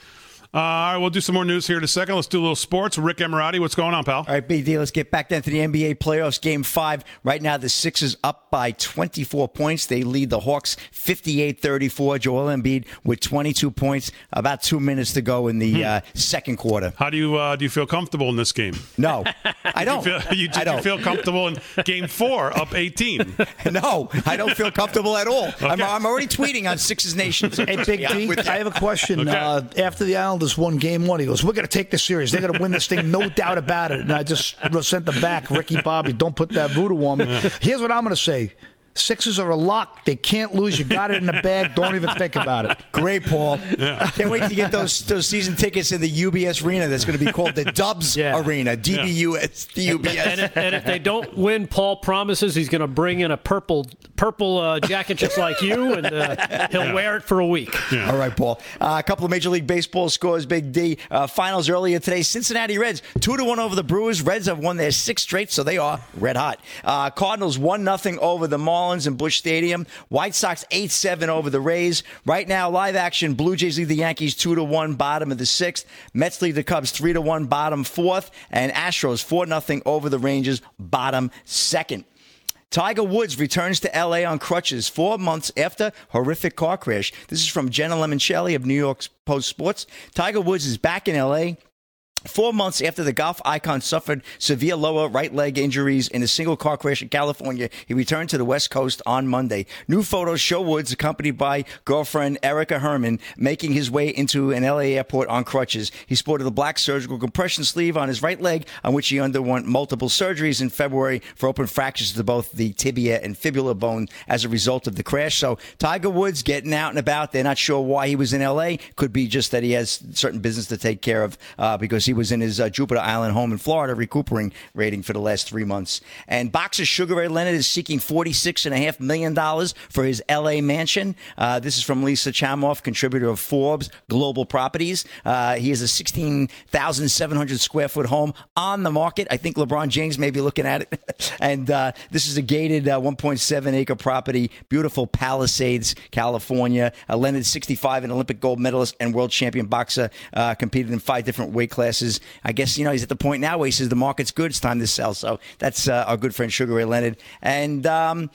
Uh, all right, we'll do some more news here in a second. Let's do a little sports. Rick Emirati, what's going on, pal? All right, big deal. Let's get back then to the NBA playoffs. Game five. Right now, the Sixers up by 24 points. They lead the Hawks 58 34. Joel Embiid with 22 points. About two minutes to go in the uh, second quarter. How do you uh, do you feel comfortable in this game? No, I don't. You feel, you, did I don't. you feel comfortable in game four, up 18? no, I don't feel comfortable at all. I'm, I'm already tweeting on Sixers Nation. Hey, Big D, With- I have a question. Okay. Uh, after the Islanders won Game One, he goes, "We're going to take this series. They're going to win this thing, no doubt about it." And I just sent them back, Ricky Bobby. Don't put that voodoo on me. Here's what I'm going to say: Sixers are a lock. They can't lose. You got it in the bag. Don't even think about it. Great, Paul. Yeah. Can't wait to get those those season tickets in the UBS Arena. That's going to be called the Dubs Yeah. Arena. DBUS, DUBS. And if, and if they don't win, Paul promises he's going to bring in a purple purple uh, jacket just like you, and uh, he'll wear it for a week. All right, Paul. Uh, a couple of Major League Baseball scores. Big D. Uh, finals earlier today. Cincinnati Reds two to one over the Brewers. Reds have won their sixth straight, so they are red hot. Uh, Cardinals one nothing over the Marlins in Busch Stadium. White Sox eight seven over the Rays. Right now, live action. Blue Jays lead the Yankees two to one, bottom of the sixth. Mets lead the Cubs three to one, bottom fourth, and Astros four nothing over the Rangers, bottom second. Tiger Woods returns to LA on crutches four months after horrific car crash. This is from Jenna Lemoncelli of New York Post Sports. Tiger Woods is back in LA Four months after the golf icon suffered severe lower right leg injuries in a single car crash in California, he returned to the West Coast on Monday. New photos show Woods, accompanied by girlfriend Erica Herman, making his way into an LA airport on crutches. He sported a black surgical compression sleeve on his right leg, on which he underwent multiple surgeries in February for open fractures to both the tibia and fibula bone as a result of the crash. So Tiger Woods getting out and about. They're not sure why he was in LA. Could be just that he has certain business to take care of uh, because he was in his uh, Jupiter Island home in Florida recuperating rating for the last three months. And boxer Sugar Ray Leonard is seeking $46.5 million for his LA mansion. Uh, this is from Lisa Chamoff, contributor of Forbes Global Properties. Uh, he has a 16,700 square foot home on the market. I think LeBron James may be looking at it. and uh, this is a gated uh, 1.7 acre property, beautiful Palisades, California. Leonard, 65, an Olympic gold medalist and world champion boxer, competed in five different weight classes. I guess, you know, he's at the point now where he says the market's good, it's time to sell. So that's uh, our good friend Sugar Ray Leonard. And, um,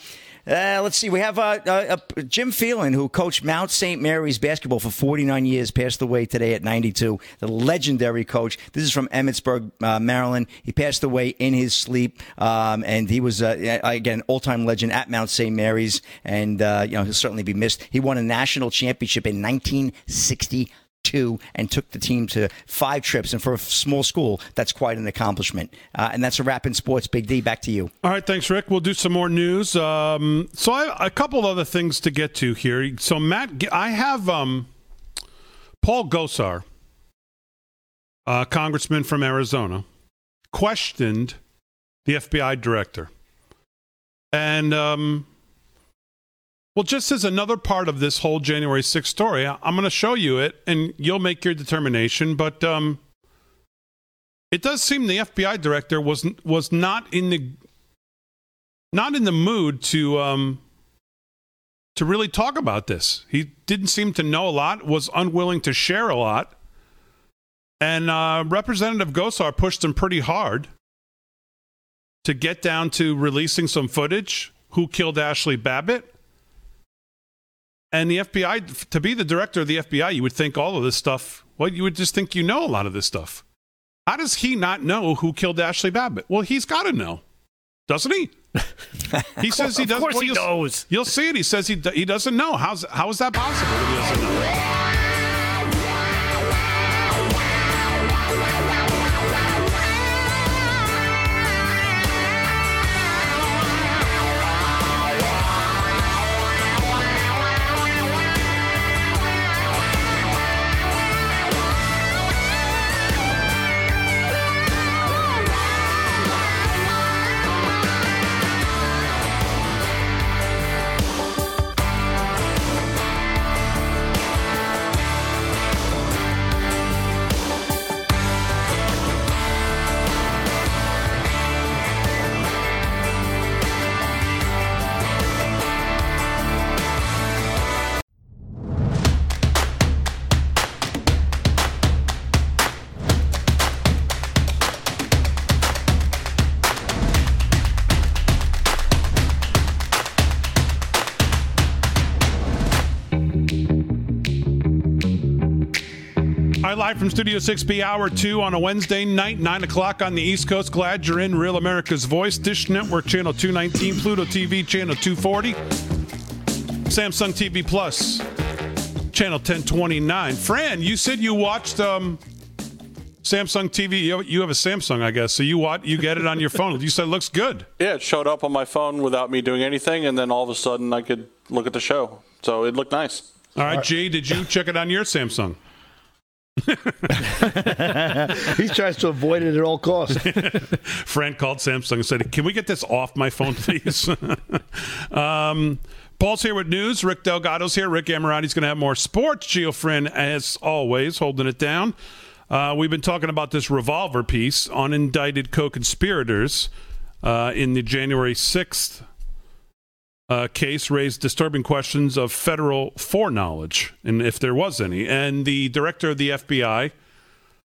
uh, let's see. We have uh, uh, uh, Jim Phelan, who coached Mount St. Mary's basketball for 49 years, passed away today at 92. The legendary coach. This is from Emmitsburg, uh, Maryland. He passed away in his sleep, um, and he was again all-time legend at Mount St. Mary's, and you know he'll certainly be missed. He won a national championship in 1960 two and took the team to five trips. And for a small school, that's quite an accomplishment. Uh, and that's a wrap in sports. Big D, back to you. All right, thanks, Rick. We'll do some more news. Um, so I a couple other things to get to here. So Matt, I have um, Paul Gosar, uh, congressman from Arizona, questioned the FBI director. And um, well, just as another part of this whole January 6th story, I'm going to show you it and you'll make your determination. But um, it does seem the FBI director was was not in the not in the mood to um, to really talk about this. He didn't seem to know a lot, was unwilling to share a lot, and uh, Representative Gosar pushed him pretty hard to get down to releasing some footage. Who killed Ashley Babbitt? And the FBI, to be the director of the FBI, you would think all of this stuff, well, you would just think you know a lot of this stuff. How does he not know who killed Ashley Babbitt? Well, he's got to know, doesn't he? He says he doesn't. Of course well, he you'll, knows. You'll see it. He says he, he doesn't know. How's, how is that possible that he doesn't know? Live from Studio 6B, hour two on a Wednesday night, 9 o'clock on the East Coast. Glad you're in Real America's Voice, Dish Network, Channel 219, Pluto TV, Channel 240, Samsung TV Plus, Channel 1029. Fran, you said you watched um, Samsung TV. You have, a Samsung, I guess, so you watch, you get it on your phone. You said it looks good. Yeah, it showed up on my phone without me doing anything, and then all of a sudden I could look at the show. So it looked nice. All right, G, did you check it on your Samsung? he tries to avoid it at all costs. Fran called Samsung and said, "Can we get this off my phone, please?" um, Paul's here with news. Rick Delgado's here. Rick Amirati's going to have more sports. Gio Friend, as always, holding it down. Uh, we've been talking about this revolver piece on indicted co-conspirators uh, in the January sixth uh, case raised disturbing questions of federal foreknowledge, and if there was any. And the director of the FBI,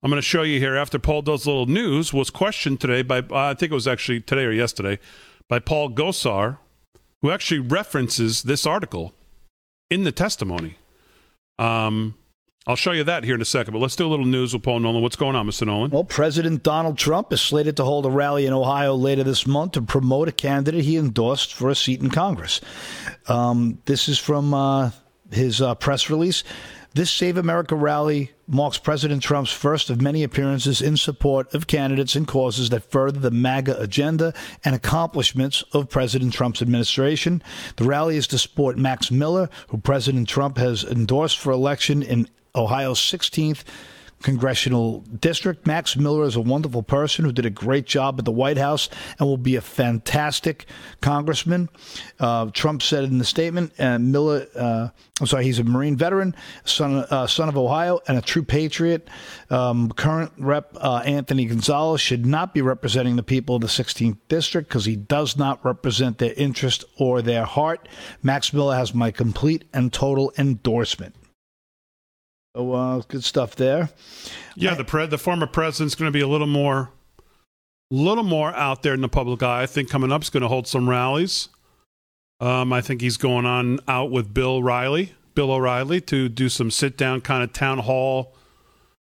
I'm going to show you here after Paul does a little news, was questioned today by, uh, I think it was actually today or yesterday, by Paul Gosar, who actually references this article in the testimony. Um, I'll show you that here in a second, but let's do a little news with Paul Nolan. What's going on, Mr. Nolan? Well, President Donald Trump is slated to hold a rally in Ohio later this month to promote a candidate he endorsed for a seat in Congress. Um, this is from uh, his uh, press release. This Save America rally marks President Trump's first of many appearances in support of candidates and causes that further the MAGA agenda and accomplishments of President Trump's administration. The rally is to support Max Miller, who President Trump has endorsed for election in Ohio's 16th congressional district. Max Miller is a wonderful person who did a great job at the White House and will be a fantastic congressman. Uh, Trump said in the statement, uh, Miller, uh, I'm sorry, he's a Marine veteran, son, uh, son of Ohio, and a true patriot. Um, current Rep uh, Anthony Gonzalez should not be representing the people of the 16th district because he does not represent their interest or their heart. Max Miller has my complete and total endorsement. So uh, good stuff there. Yeah, the pre- the former president's going to be a little more, little more out there in the public eye. I think coming up is going to hold some rallies. Um, I think he's going on out with Bill Riley, Bill O'Reilly, to do some sit down kind of town hall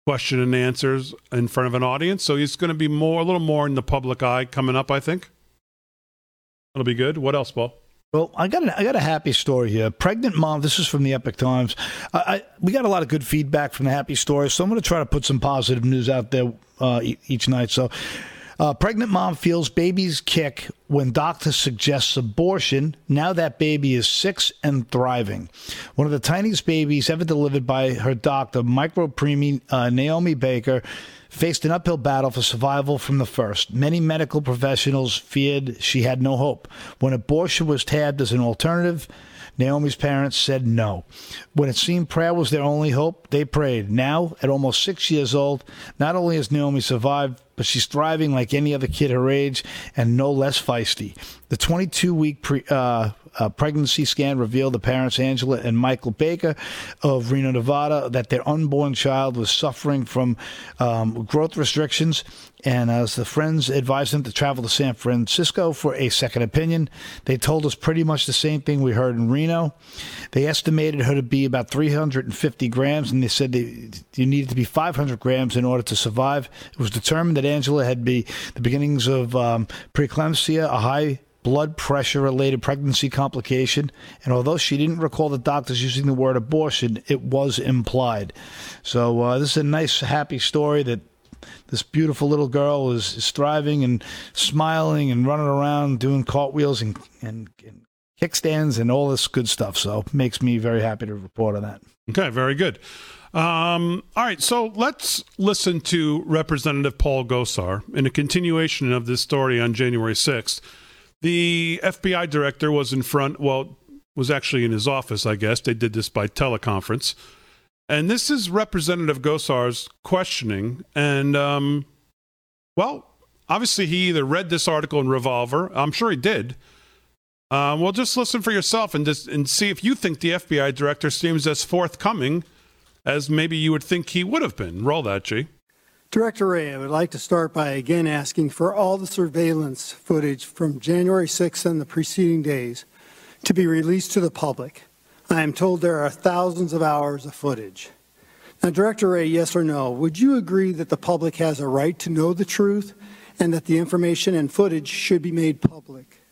question and answers in front of an audience. So he's going to be more, a little more in the public eye coming up. I think that'll be good. What else, Paul? Well, I got a, I got a happy story here. Pregnant mom. This is from the Epoch Times. I, I, we got a lot of good feedback from the happy stories, so I'm going to try to put some positive news out there uh, each night. So, uh, pregnant mom feels baby's kick when doctor suggests abortion. Now that baby is six and thriving. One of the tiniest babies ever delivered by her doctor, micro preemie uh, Naomi Baker faced an uphill battle for survival from the first. Many medical professionals feared she had no hope. When abortion was tabbed as an alternative, Naomi's parents said no. When it seemed prayer was their only hope, they prayed. Now, at almost six years old, not only has Naomi survived, but she's thriving like any other kid her age and no less feisty. The 22 week pre, uh, uh, pregnancy scan revealed the parents, Angela and Michael Baker of Reno, Nevada, that their unborn child was suffering from um, growth restrictions. And as the friends advised them to travel to San Francisco for a second opinion, they told us pretty much the same thing we heard in Reno. They estimated her to be about 350 grams, and they said they, you needed to be 500 grams in order to survive. It was determined that Angela had be the beginnings of um, preeclampsia, a high blood pressure related pregnancy complication. And although she didn't recall the doctors using the word abortion, it was implied. So uh, this is a nice, happy story that this beautiful little girl is, is thriving and smiling and running around doing cartwheels and, and, and kickstands and all this good stuff. So makes me very happy to report on that. Okay, very good. Um, all right, so let's listen to Representative Paul Gosar in a continuation of this story on January 6th. The FBI director was in front, well, was actually in his office, I guess. They did this by teleconference. And this is Representative Gosar's questioning. And, um, well, obviously he either read this article in Revolver, I'm sure he did. Uh, well, just listen for yourself and just and see if you think the FBI director seems as forthcoming as maybe you would think he would have been. Roll that, G. Director Wray, I would like to start by again asking for all the surveillance footage from January 6th and the preceding days to be released to the public. I am told there are thousands of hours of footage. Now, Director Wray, yes or no, would you agree that the public has a right to know the truth and that the information and footage should be made public?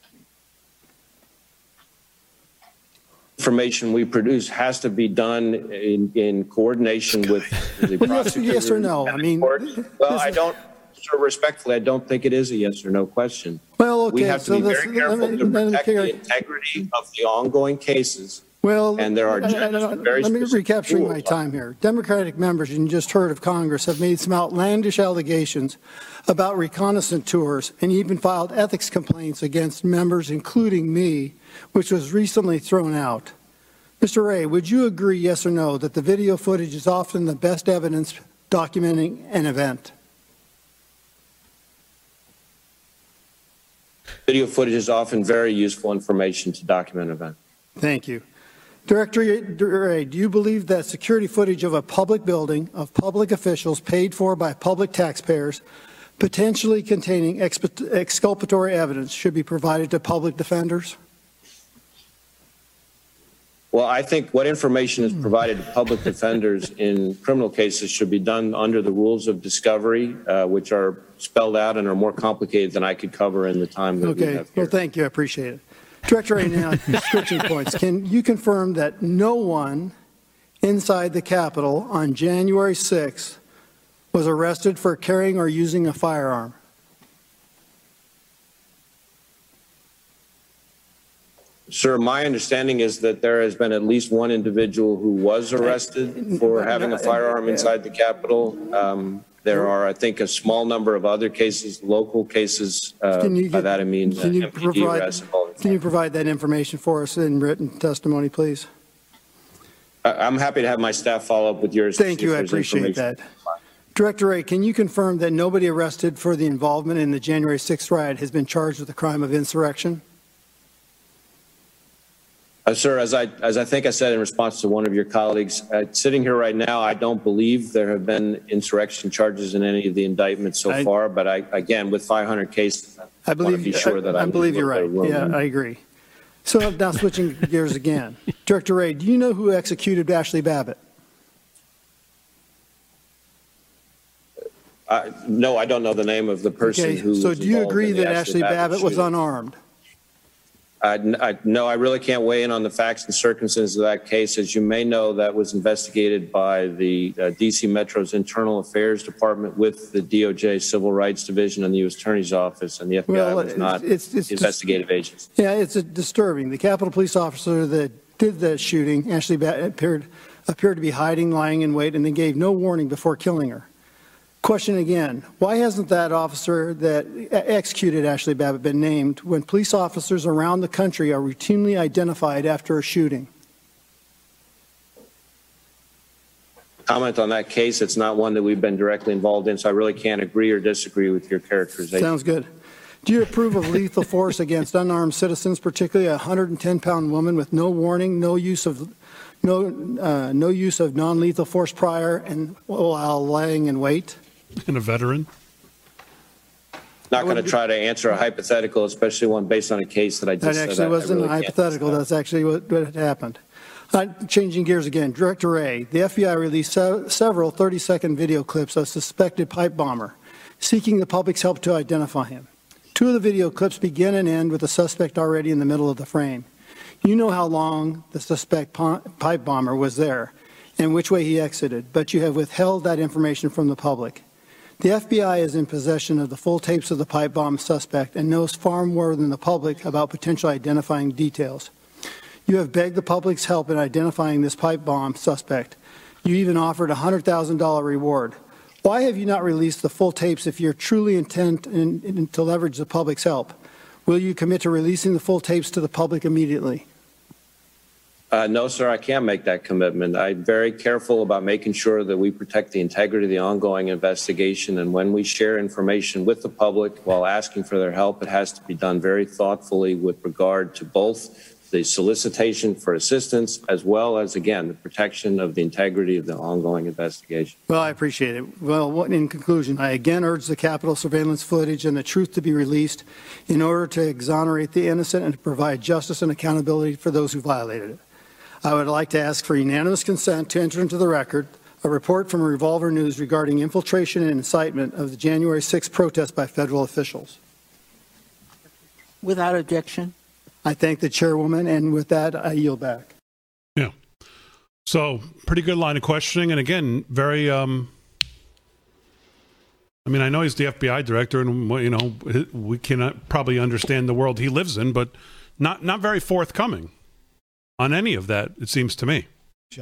Information we produce has to be done in, in coordination with the yes, prosecutor. yes or no? I mean, Well, I don't, sir, respectfully, I don't think it is a yes or no question. Well, okay. We have to so be this- very careful me- to let me protect carry- the integrity of the ongoing cases. Well, And there are I- I- judges I- with very Let me specific recapturing rules. my time here. Democratic members, you just heard of Congress, have made some outlandish allegations about reconnaissance tours and even filed ethics complaints against members, including me, which was recently thrown out. Mr. Wray, would you agree, yes or no, that the video footage is often the best evidence documenting an event? Video footage is often very useful information to document an event. Thank you. Director Wray, do you believe that security footage of a public building, of public officials paid for by public taxpayers, potentially containing exculpatory evidence should be provided to public defenders? Well, I think what information is provided to public defenders in criminal cases should be done under the rules of discovery, uh, which are spelled out and are more complicated than I could cover in the time that we Okay, have here. well, thank you, I appreciate it. Director, now, switching points, can you confirm that no one inside the Capitol on January 6th was arrested for carrying or using a firearm? Sir, my understanding is that there has been at least one individual who was arrested for having a firearm inside the Capitol. Um, There are, I think, a small number of other cases, local cases. uh, Can you By that I mean uh, Can you provide, can you provide that information for us in written testimony, please? I'm happy to have my staff follow up with yours. Thank you, I appreciate that. Director Wray, can you confirm that nobody arrested for the involvement in the January 6th riot has been charged with the crime of insurrection? Uh, Sir, as I, as I think I said in response to one of your colleagues, uh, sitting here right now, I don't believe there have been insurrection charges in any of the indictments so I- far, but I, again, with 500 cases, I I want to believe, be sure that I. I believe you're right. little bit of room. Yeah, I agree. So now switching gears again. Director Wray, do you know who executed Ashley Babbitt? Uh, No, I don't know the name of the person Okay, who. so do you agree that Ashley Babbitt was unarmed? N- I- No, I really can't weigh in on the facts and circumstances of that case. As you may know, that was investigated by the uh, DC Metro's Internal Affairs Department with the DOJ Civil Rights Division and the U.S. Attorney's Office, and the FBI Well, was not it's- it's investigative agency. Yeah, it's disturbing. The Capitol Police officer that did the shooting, Ashley Babbitt, appeared, appeared to be hiding, lying in wait, and then gave no warning before killing her. Question again, why hasn't that officer that executed Ashley Babbitt been named when police officers around the country are routinely identified after a shooting? Comment on that case, it's not one that we've been directly involved in, so I really can't agree or disagree with your characterization. Sounds good. Do you approve of lethal force against unarmed citizens, particularly a 110-pound woman with no warning, no use of no uh, no use of non-lethal force prior, and while laying in wait? And a veteran. Not going to try to answer a hypothetical, especially one based on a case that I That just said. I- actually I wasn't really can't hypothetical. That's actually what, what had happened. Uh, changing gears again, Director Wray, the FBI released se- several 30-second video clips of suspected pipe bomber, seeking the public's help to identify him. Two of the video clips begin and end with the suspect already in the middle of the frame. You know how long the suspect pi- pipe bomber was there and which way he exited, but you have withheld that information from the public. The FBI is in possession of the full tapes of the pipe bomb suspect and knows far more than the public about potential identifying details. You have begged the public's help in identifying this pipe bomb suspect. You even offered a $100,000 reward. Why have you not released the full tapes if you're truly intent in, in, to leverage the public's help? Will you commit to releasing the full tapes to the public immediately? Uh, no, sir, I can't make that commitment. I'm very careful about making sure that we protect the integrity of the ongoing investigation. And when we share information with the public while asking for their help, it has to be done very thoughtfully with regard to both the solicitation for assistance as well as, again, the protection of the integrity of the ongoing investigation. Well, I appreciate it. Well, in conclusion, I again urge the Capitol surveillance footage and the truth to be released in order to exonerate the innocent and to provide justice and accountability for those who violated it. I would like to ask for unanimous consent to enter into the record a report from Revolver News regarding infiltration and incitement of the January 6th protest by federal officials. Without objection. I thank the chairwoman, and with that, I yield back. Yeah. So pretty good line of questioning, and again, very. Um, I mean, I know he's the FBI director, and you know we cannot probably understand the world he lives in, but not not very forthcoming on any of that. It seems to me.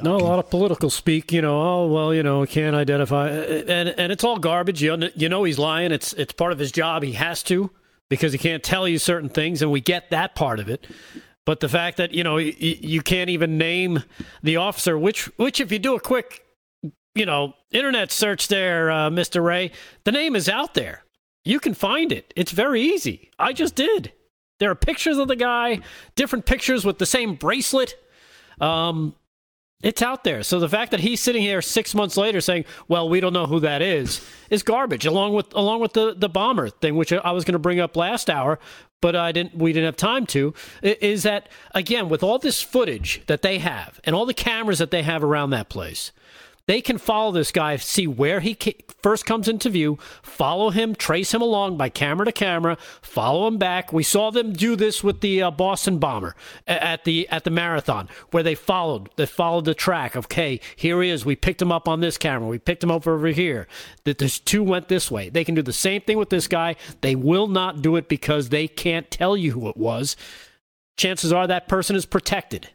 No, a lot of political speak. You know, oh well, you know, can't identify, and and it's all garbage. You you know he's lying. It's it's part of his job. He has to because he can't tell you certain things, and we get that part of it. But the fact that you know you, you can't even name the officer, which which if you do a quick, you know, internet search there, uh, Mister Wray, the name is out there. You can find it. It's very easy. I just did. There are pictures of the guy, different pictures with the same bracelet. Um, It's out there. So the fact that he's sitting here six months later saying, "Well, we don't know who that is," is garbage. Along with along with the the bomber thing, which I was going to bring up last hour, but I didn't. We didn't have time to. Is that again with all this footage that they have and all the cameras that they have around that place? They can follow this guy, see where he first comes into view, follow him, trace him along by camera to camera, follow him back. We saw them do this with the uh, Boston bomber at the at the marathon, where they followed they followed the track okay, here he is. We picked him up on this camera. We picked him up over here. That there's two went this way. They can do the same thing with this guy. They will not do it because they can't tell you who it was. Chances are that person is protected.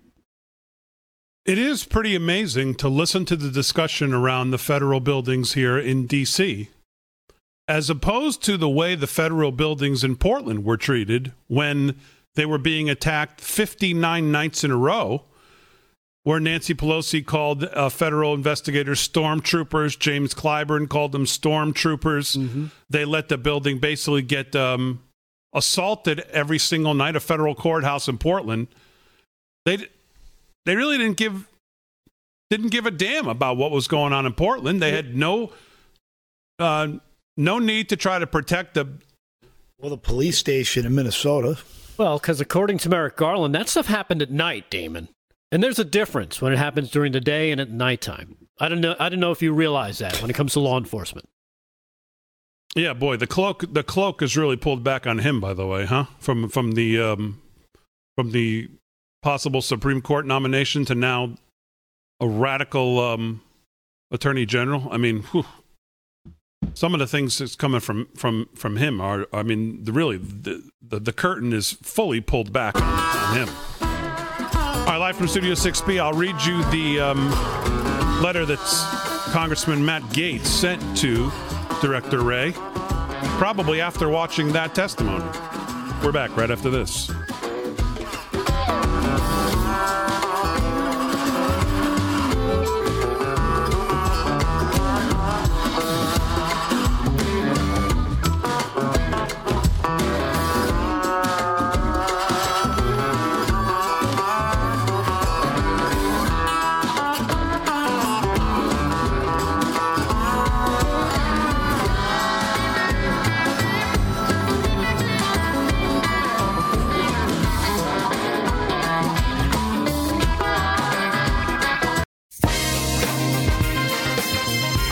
It is pretty amazing to listen to the discussion around the federal buildings here in D.C., as opposed to the way the federal buildings in Portland were treated when they were being attacked 59 nights in a row, where Nancy Pelosi called uh, federal investigators stormtroopers. James Clyburn called them stormtroopers. Mm-hmm. They let the building basically get um, assaulted every single night, a federal courthouse in Portland. They they really didn't give didn't give a damn about what was going on in Portland. They had no uh, no need to try to protect the well the police station in Minnesota. Well, because according to Merrick Garland, that stuff happened at night, Damon. And there's a difference when it happens during the day and at nighttime. I don't know. I don't know if you realize that when it comes to law enforcement. Yeah, boy, the cloak the cloak is really pulled back on him. By the way, huh? From from the um, from the possible Supreme Court nomination to now a radical um, attorney general. I mean, whew, some of the things that's coming from from from him are, I mean, the, really the, the, the curtain is fully pulled back on, him. All right, live from Studio 6B, I'll read you the um, letter that Congressman Matt Gaetz sent to Director Wray, probably after watching that testimony. We're back right after this. 감사합니다.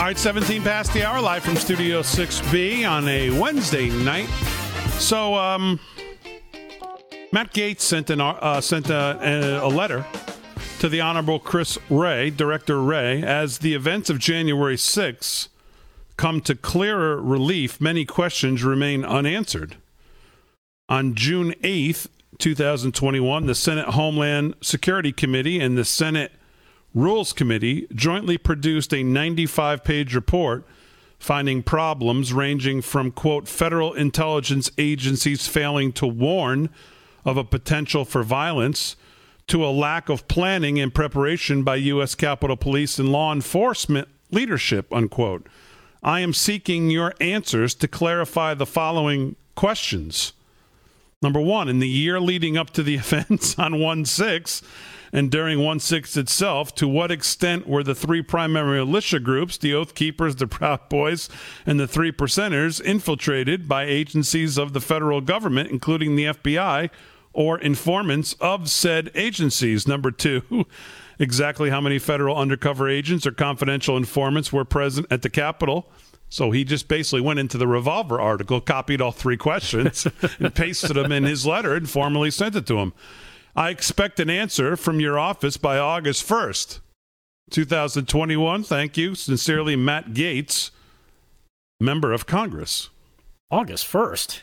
All right, 17 past the hour, live from Studio 6B on a Wednesday night. So, um, Matt Gaetz sent an uh, sent a, a, letter to the Honorable Chris Wray, Director Wray, as the events of January 6 come to clearer relief. Many questions remain unanswered. On June 8th, 2021, the Senate Homeland Security Committee and the Senate Rules Committee jointly produced a 95 page report finding problems ranging from, quote, federal intelligence agencies failing to warn of a potential for violence to a lack of planning and preparation by U.S. Capitol Police and law enforcement leadership, unquote. I am seeking your answers to clarify the following questions. Number one, in the year leading up to the events on 1 6, and during 1 6 itself, to what extent were the three primary militia groups, the Oath Keepers, the Proud Boys, and the Three Percenters, infiltrated by agencies of the federal government, including the FBI, or informants of said agencies? Number two, exactly how many federal undercover agents or confidential informants were present at the Capitol? So he just basically went into the revolver article, copied all three questions, and pasted them in his letter and formally sent it to him. I expect an answer from your office by August 1st, 2021. Thank you. Sincerely, Matt Gaetz, member of Congress. August 1st?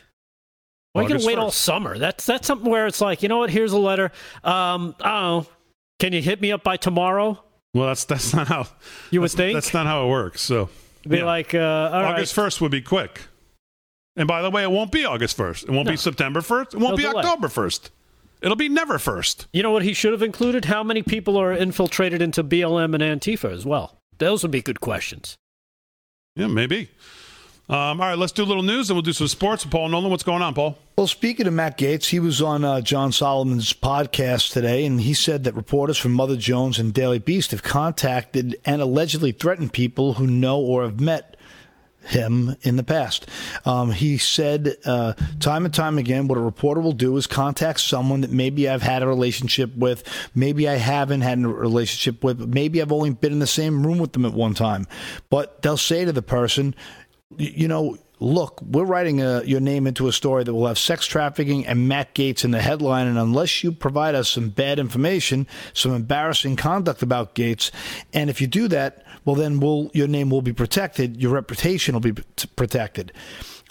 Why can wait 1st. all summer? That's that's something where it's like, you know what? Here's a letter. Um, I don't know. Can you hit me up by tomorrow? Well, that's that's not how you would think. That's not how it works. So be yeah. like, uh, August right. 1st would be quick. And by the way, it won't be August 1st. It won't no. be September 1st. It won't no be delay. October 1st. It'll be never first. You know what he should have included? How many people are infiltrated into BLM and Antifa as well? Those would be good questions. Yeah, maybe. Um, all right, let's do a little news and we'll do some sports. Paul Nolan, what's going on, Paul? Well, speaking of Matt Gaetz, he was on uh, John Solomon's podcast today, and he said that reporters from Mother Jones and Daily Beast have contacted and allegedly threatened people who know or have met him in the past. Um, he said uh, time and time again, what a reporter will do is contact someone that maybe I've had a relationship with, maybe I haven't had a relationship with, maybe I've only been in the same room with them at one time. But they'll say to the person, you know, look, we're writing a, your name into a story that will have sex trafficking and Matt Gaetz in the headline. And unless you provide us some bad information, some embarrassing conduct about Gaetz, and if you do that, well, then we'll, your name will be protected, your reputation will be protected.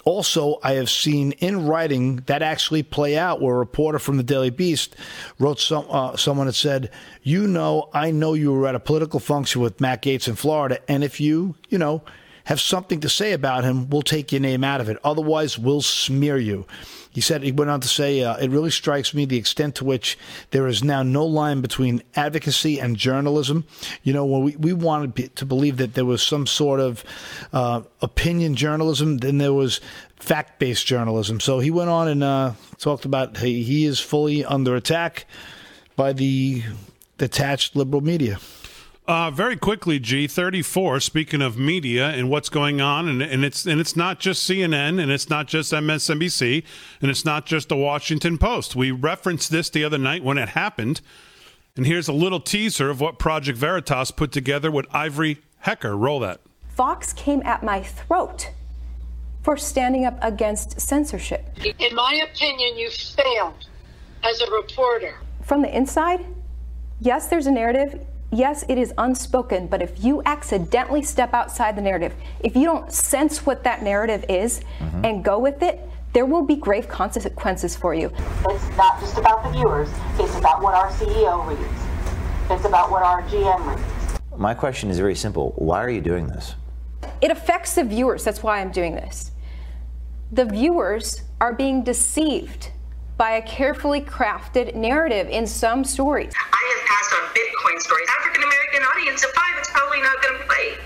Also, I have seen in writing that actually play out where a reporter from the Daily Beast wrote some, uh, someone that said, You know, I know you were at a political function with Matt Gaetz in Florida, and if you, you know, have something to say about him, we'll take your name out of it. Otherwise, we'll smear you. He said, he went on to say, uh, it really strikes me the extent to which there is now no line between advocacy and journalism. You know, when we, we wanted to believe that there was some sort of uh, opinion journalism, then there was fact based journalism. So he went on and uh, talked about hey, he is fully under attack by the detached liberal media. Uh, very quickly, G thirty four. Speaking of media and what's going on, and, and it's and it's not just CNN, and it's not just MSNBC, and it's not just the Washington Post. We referenced this the other night when it happened, and here's a little teaser of what Project Veritas put together with Ivory Hecker. Roll that. Fox came at my throat for standing up against censorship. In my opinion, you failed as a reporter. From the inside, yes, there's a narrative yes, it is unspoken, but if you accidentally step outside the narrative, if you don't sense what that narrative is mm-hmm. and go with it, there will be grave consequences for you. It's not just about the viewers, it's about what our CEO reads, it's about what our GM reads. My question is very simple why are you doing this? It affects the viewers. That's why I'm doing this. The viewers are being deceived by a carefully crafted narrative in some stories. I have passed on Bitcoin stories. African American audience of five, it's probably not going to play.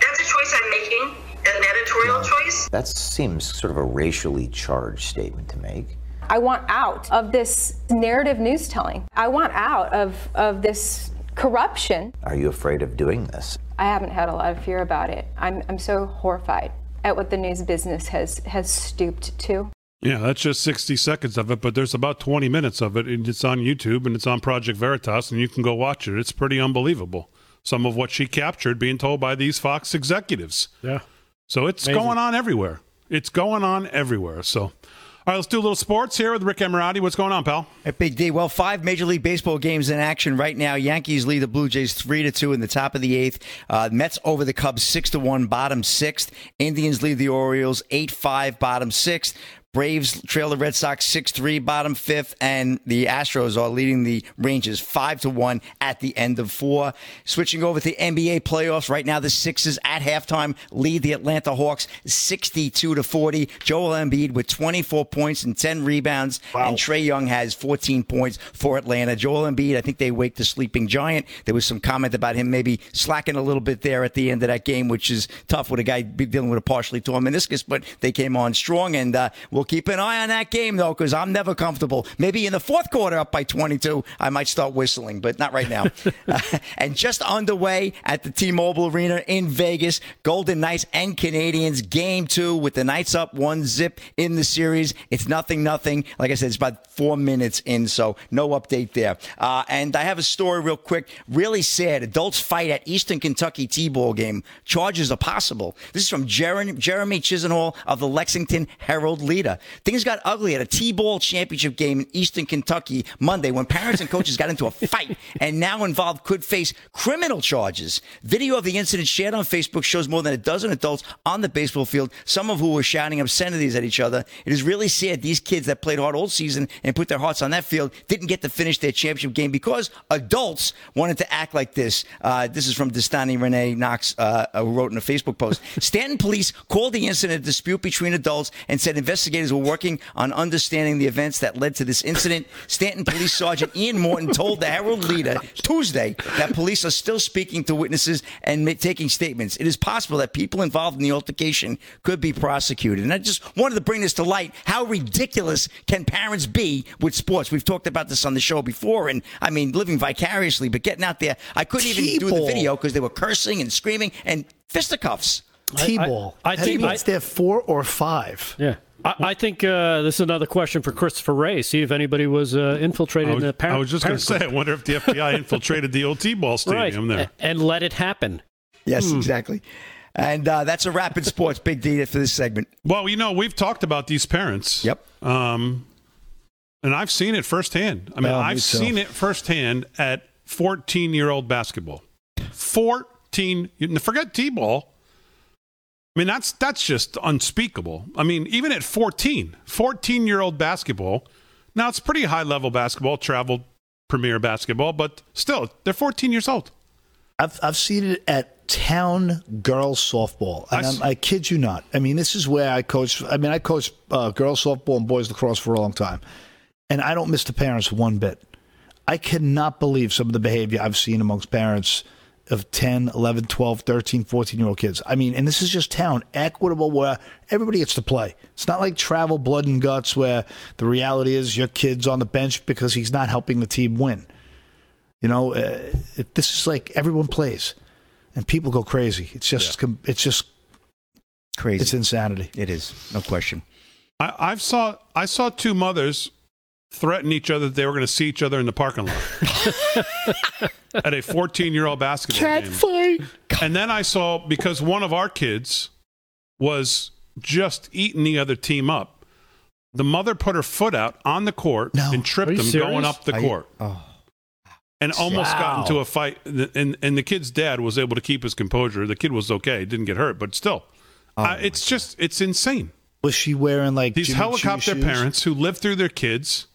That's a choice I'm making, an editorial choice. That seems sort of a racially charged statement to make. I want out of this narrative news telling. I want out of, of this corruption. Are you afraid of doing this? I haven't had a lot of fear about it. I'm, I'm so horrified at what the news business has, has stooped to. Yeah, that's just 60 seconds of it, but there's about 20 minutes of it. And it's on YouTube and it's on Project Veritas, and you can go watch it. It's pretty unbelievable. Some of what she captured being told by these Fox executives. Yeah. So it's Amazing. going on everywhere. It's going on everywhere. So. All right, let's do a little sports here with Rick Emirati. What's going on, pal? At Big D. Well, five Major League Baseball games in action right now. Yankees lead the Blue Jays three to two in the top of the eighth. Uh, Mets over the Cubs six to one, bottom sixth. Indians lead the Orioles eight five, bottom sixth. Braves trail the Red Sox 6 3, bottom fifth, and the Astros are leading the Rangers 5 to 1 at the end of four. Switching over to the NBA playoffs, right now the Sixers at halftime lead the Atlanta Hawks 62 to 40. Joel Embiid with 24 points and 10 rebounds, wow. and Trae Young has 14 points for Atlanta. Joel Embiid, I think they wake the sleeping giant. There was some comment about him maybe slacking a little bit there at the end of that game, which is tough with a guy dealing with a partially torn meniscus, but they came on strong, and uh, we'll keep an eye on that game, though, because I'm never comfortable. Maybe in the fourth quarter, up by 22, I might start whistling, but not right now. uh, and just underway at the T Mobile Arena in Vegas, Golden Knights and Canadiens, game two with the Knights up one zip in the series. It's nothing, nothing. Like I said, it's about four minutes in, so no update there. Uh, and I have a story real quick. Really sad. Adults fight at Eastern Kentucky T-ball game. Charges are possible. This is from Jeremy, Jeremy Chisenhall of the Lexington Herald Leader. Things got ugly at a T-ball championship game in Eastern Kentucky Monday when parents and coaches got into a fight and now involved could face criminal charges. Video of the incident shared on Facebook shows more than a dozen adults on the baseball field, some of who were shouting obscenities at each other. It is really sad these kids that played hard all season and put their hearts on that field didn't get to finish their championship game because adults wanted to act like this. Uh, this is from Destani Renee Knox, uh, who wrote in a Facebook post. Stanton police called the incident a dispute between adults and said investigators investigators were working on understanding the events that led to this incident. Stanton Police Sergeant Ian Morton told the Herald Leader Tuesday that police are still speaking to witnesses and ma- taking statements. It is possible that people involved in the altercation could be prosecuted. And I just wanted to bring this to light. How ridiculous can parents be with sports? We've talked about this on the show before, and I mean, living vicariously, but getting out there, I couldn't even do the video because they were cursing and screaming and fisticuffs. T-ball. I- I think- it's there four or five. Yeah. I, I think uh, this is another question for Christopher Wray. See if anybody was uh, infiltrated I was, in the parent. I was just going to say, I wonder if the FBI infiltrated the old T-ball right, stadium there. and let it happen. Yes, Hmm. exactly. And uh, that's a rapid sports big data for this segment. Well, you know, we've talked about these parents. Yep. Um, and I've seen it firsthand. I mean, Oh, me I've too. seen it firsthand at 14 year old basketball. 14, you- forget T ball. I mean, that's that's just unspeakable. I mean, even at 14, 14 year old basketball. Now it's pretty high level basketball, travel premier basketball, but still, they're 14 years old. I've I've seen it at town girls softball, and I I, kid you not. I mean, this is where I coach. I mean, I coached uh, girls softball and boys lacrosse for a long time, and I don't miss the parents one bit. I cannot believe some of the behavior I've seen amongst parents of 10, 11, 12, 13, 14 year old kids. I mean, and this is just town, equitable, where everybody gets to play. It's not like travel blood and guts where the reality is your kid's on the bench because he's not helping the team win. You know, uh, it, this is like everyone plays, and people go crazy. It's just, com it's just Crazy. It's insanity. It is, no question. I, I've saw I saw two mothers threaten each other that they were going to see each other in the parking lot at a 14 year old basketball game. fight. And then I saw because one of our kids was just eating the other team up. The mother put her foot out on the court and tripped Are you him serious? going up the Are you- court. oh. And almost got into a fight. And, and the kid's dad was able to keep his composure. The kid was okay, didn't get hurt, but still, Oh, I, it's just, it's insane. Was she wearing like These Jimmy Choo helicopter shoes? parents who live through their kids,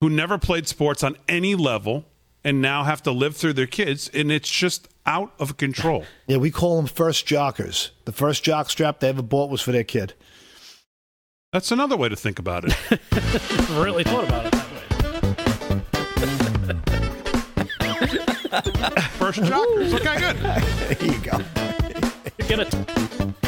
who never played sports on any level, and now have to live through their kids, and it's just out of control. Yeah, we call them first jockers. The first jock strap they ever bought was for their kid. That's another way to think about it. really thought about it that way. First jockers. Okay, good. There you go. Get it.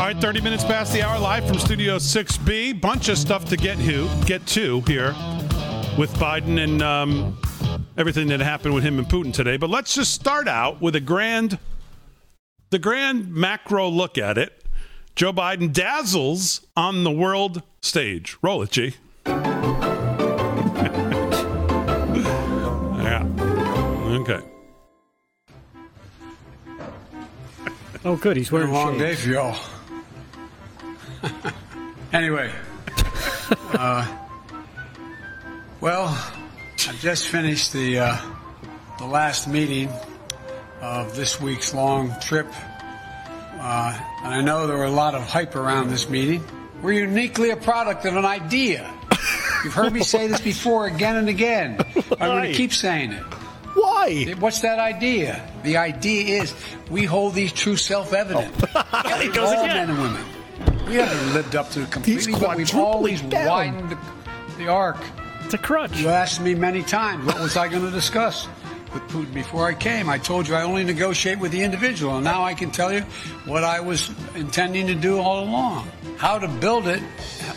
All right, 30 minutes past the hour, live from Studio 6B. Bunch of stuff to get to, get to here with Biden and um, everything that happened with him and Putin today. But let's just start out with a grand, the grand macro look at it. Joe Biden dazzles on the world stage. Roll it, G. yeah. Okay. Oh, good. He's wearing a long day for y'all. Anyway, uh, well, I just finished the uh, the last meeting of this week's long trip, uh, and I know there were a lot of hype around this meeting. We're uniquely a product of an idea. You've heard me say this before again and again. I'm going to keep saying it. Why? What's that idea? The idea is we hold these truths self-evident. He goes all again. men and women. We haven't lived up to it completely, but we've always down. widened the, the arc. It's a crutch. You asked me many times what was I going to discuss with Putin before I came. I told you I only negotiate with the individual, and now I can tell you what I was intending to do all along. How to build it,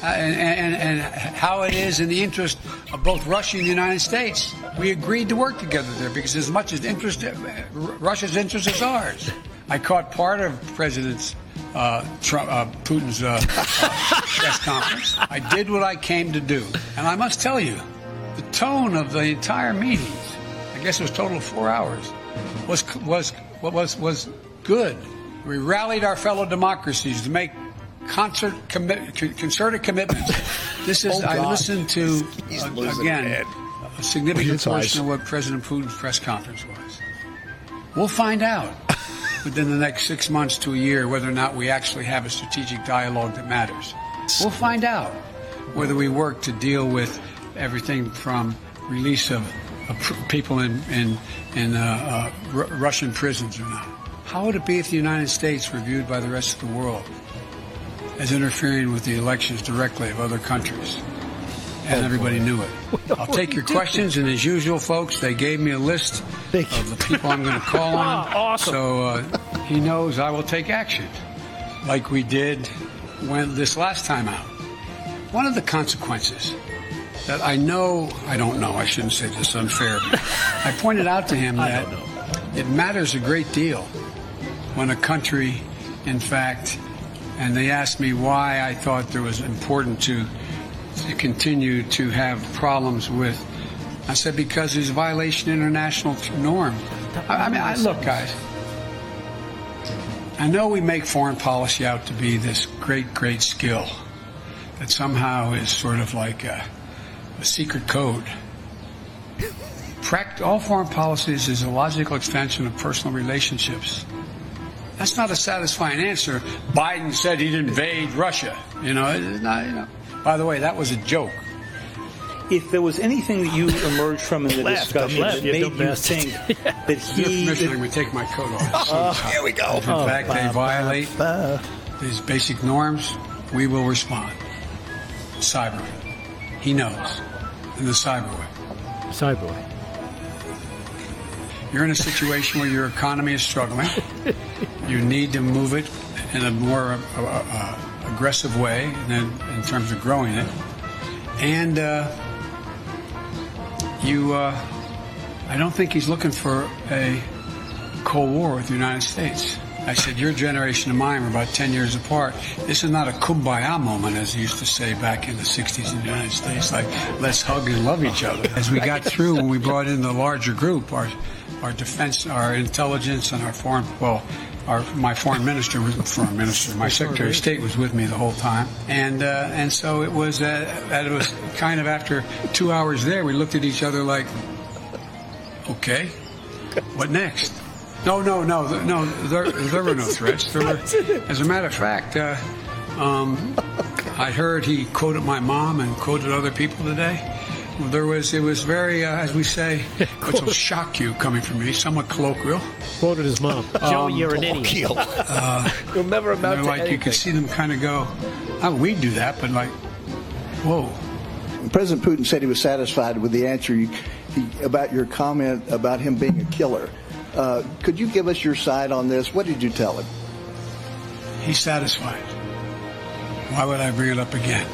uh, and, and, and how it is in the interest of both Russia and the United States. We agreed to work together there because as much as interest, uh, Russia's interest is ours. I caught part of President uh, Trump, uh, Putin's uh, uh, press conference. I did what I came to do, and I must tell you, the tone of the entire meeting, I guess it was total of four hours, was was was was good. We rallied our fellow democracies to make concert commi- concerted commitments This is, Oh, I listened to, He's uh, again, it. a significant portion of what President Putin's press conference was. We'll find out within the next six months to a year whether or not we actually have a strategic dialogue that matters. We'll find out whether we work to deal with everything from release of, people in, in, in uh, uh, R- Russian prisons or not. How would it be if the United States were viewed by the rest of the world as interfering with the elections directly of other countries? And everybody knew it. I'll take your questions, and as usual, folks, they gave me a list of the people I'm going to call on. Awesome. So uh, he knows I will take action, like we did when this last time out. One of the consequences that I know, I don't know, I shouldn't say this unfair, but I pointed out to him that it matters a great deal when a country, in fact, and they asked me why I thought it was important to continue to have problems with. I said because a violation international norm. I, I mean, I, look, guys. I know we make foreign policy out to be this great, great skill that somehow is sort of like a, a secret code. Pract- all foreign policies is a logical extension of personal relationships. That's not a satisfying answer. Biden said he'd invade Russia. You know, it's not, you know. By the way, that was a joke. If there was anything that you emerged from in the Left, discussion left, that you made dumb you bastard. think that Your he, permission, I'm going to take my coat off. Oh, here we go. If in Oh, fact they ba, violate these basic norms, we will respond. Cyber. He knows. In the cyber way. Cyber way. You're in a situation where your economy is struggling. You need to move it in a more uh, uh, aggressive way than in terms of growing it. And uh, you, uh, I don't think he's looking for a Cold War with the United States. I said, your generation and mine are about 10 years apart. This is not a kumbaya moment, as they used to say back in the 60s in the United States, like, let's hug and love each other. As we got through, when we brought in the larger group, our, our defense, our intelligence, and our foreign, well, our, my foreign minister was foreign minister. My secretary of state was with me the whole time, and uh, and so it was. Uh, it was kind of after two hours there, we looked at each other like, okay, what next? No, no, no, no. There, there were no threats. There were, as a matter of fact, uh, um, I heard he quoted my mom and quoted other people today. There was, it was very, uh, as we say, which will shock you coming from me, somewhat colloquial. Quoted his mom. Joe, you're an idiot. Uh, You'll never and amount to like you anything. could see them kind of go. Oh, we do that, but like, whoa. President Putin said he was satisfied with the answer you, he, about your comment about him being a killer. Uh, could you give us your side on this? What did you tell him? He's satisfied. Why would I bring it up again?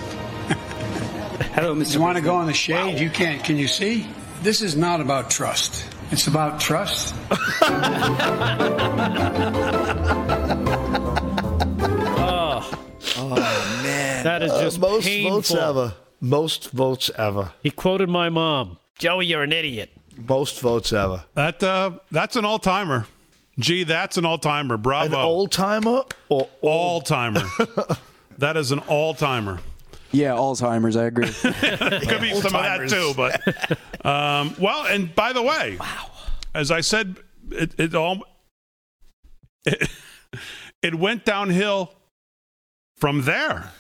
Hello, Mr. You want to go in the shade? You can't. Can you see? This is not about trust. It's about trust. Oh, Oh man, That is Uh, just most painful. votes ever. Most votes ever. he quoted my mom. Joey, you're an idiot. Most votes ever. That uh, that's an all timer. Gee, that's an all timer. Bravo. An old timer or all timer. that is an all timer. Yeah, Alzheimer's. I agree. Could be some of that too, but um, well. And by the way, wow. As I said, it, it all it, it went downhill from there.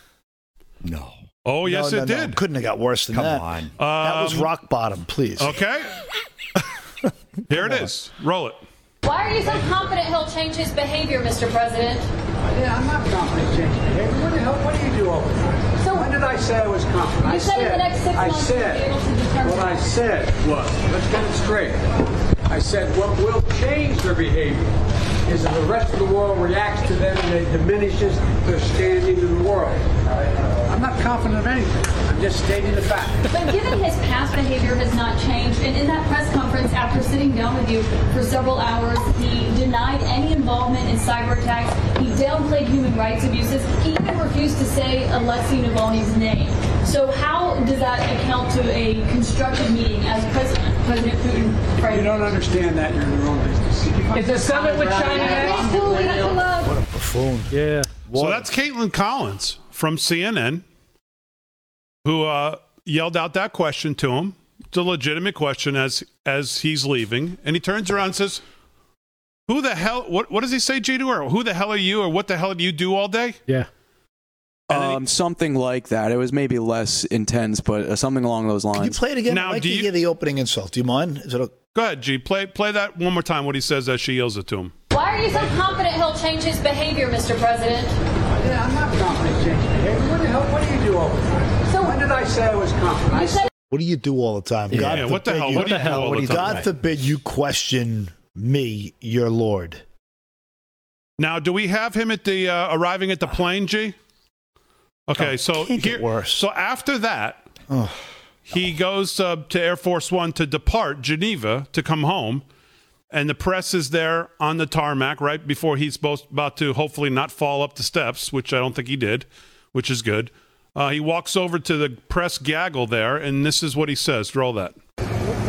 No. Oh yes, No, no, it no. did. Couldn't have got worse than Come that. on. that was Um, rock bottom. Please. Okay. Here it is. Roll it. Why are you so confident he'll change his behavior, Mr. President? Yeah, I'm not confident changing behavior. What the hell? What do you do all the time? When did I say I was confident? You I said in the next six I months said, able to what I said was, let's get it straight. I said what will change their behavior is if the rest of the world reacts to them and it diminishes their standing in the world. I'm not confident of anything. I'm just stating the fact. But given his past behavior has not changed, and in that press conference, after sitting down with you for several hours, he denied any involvement in cyber attacks. He downplayed human rights abuses. He even refused to say Alexei Navalny's name. So how does that account to a constructive meeting as President, President Putin framed You don't understand that. You're in the wrong business. It's a summit with China next. Cool, we got to love. What a buffoon. Yeah. So that's Kaitlan Collins from CNN, who uh, yelled out that question to him. It's a legitimate question as as he's leaving, and he turns around and says, "Who the hell? What what does he say, G to her? Who the hell are you, or what the hell do you do all day?" Yeah. Um, something like that. It was maybe less intense, but uh, something along those lines. Can you play it again? Now, I'd like do to you- hear the opening insult. Do you mind? Is it a, Go ahead, G. Play play that one more time. What he says as she yells it to him. Why are you so confident he'll change his behavior, Mr. President? Yeah, I'm not confident changing behavior. What the hell? What do you do all the time? So when did I say I was confident? I said what do you do all the time? Yeah, yeah, what the hell? you- What do you do all time? God forbid you question me, your Lord. Now, do we have him at the uh, arriving at the plane, G? Okay, so can't get here, so after that, he goes uh, to Air Force One to depart Geneva to come home, and the press is there on the tarmac right before he's supposed, about to hopefully not fall up the steps, which I don't think he did, which is good. Uh, he walks over to the press gaggle there, and this is what he says. Roll that.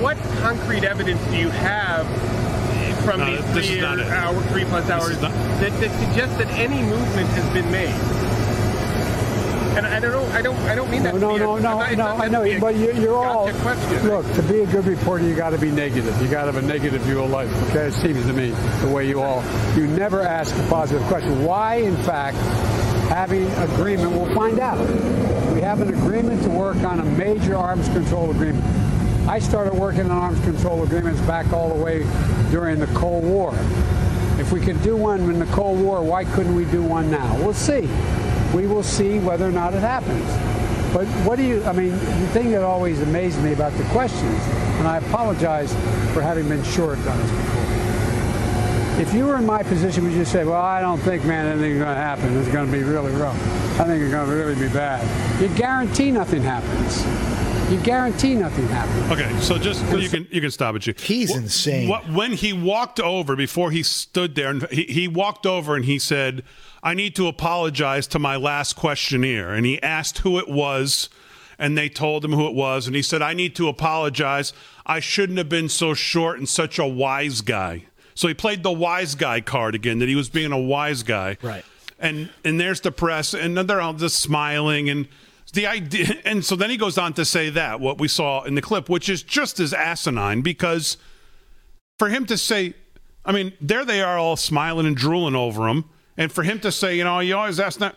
What concrete evidence do you have from No, these three not it. hour, three plus hours not- that, that suggests that any movement has been made? And I don't know. I don't. I don't mean that. No, to be no, a, no, not- no, I know, to be a but you, you're all. question. Look, to be a good reporter, you got to be negative. You got to have a negative view of life. Okay, it seems to me the way you all. You never ask a positive question. Why, in fact, having agreement? We'll find out. We have an agreement to work on a major arms control agreement. I started working on arms control agreements back all the way during the Cold War. If we could do one in the Cold War, why couldn't we do one now? We'll see. We will see whether or not it happens. But what do you, I mean, the thing that always amazed me about the questions, and I apologize for having been short on this before. If you were in my position, would you say, well, I don't think, man, anything's going to happen. It's going to be really rough. I think it's going to really be bad. You guarantee nothing happens. You guarantee nothing happens. Okay, so just you can you can stop it. G. He's insane. What, when he walked over before he stood there, and he, he walked over and he said, "I need to apologize to my last questionnaire," and he asked who it was, and they told him who it was, and he said, "I need to apologize. I shouldn't have been so short and such a wise guy." So he played the wise guy card again, that he was being a wise guy, Right. and and there's the press, and they're all just smiling and the idea. And so then he goes on to say that what we saw in the clip, which is just as asinine, because for him to say, I mean, there they are all smiling and drooling over him, and for him to say, you know, you always ask that.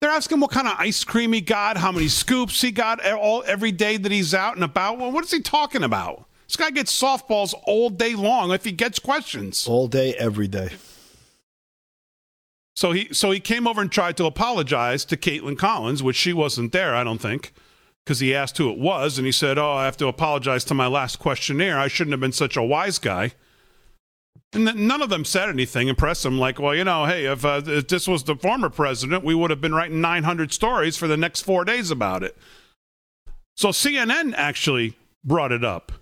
They're asking what kind of ice cream he got, how many scoops he got all every day that he's out and about. Well, what is he talking about? This guy gets softballs all day long if he gets questions. All day, every day. So he so he came over and tried to apologize to Kaitlan Collins, which she wasn't there, I don't think, because he asked who it was, and he said, "Oh, I have to apologize to my last questionnaire. I shouldn't have been such a wise guy." And then none of them said anything, impressed him. Like, well, you know, hey, if, uh, if this was the former president, we would have been writing 900 stories for the next four days about it. So CNN actually brought it up.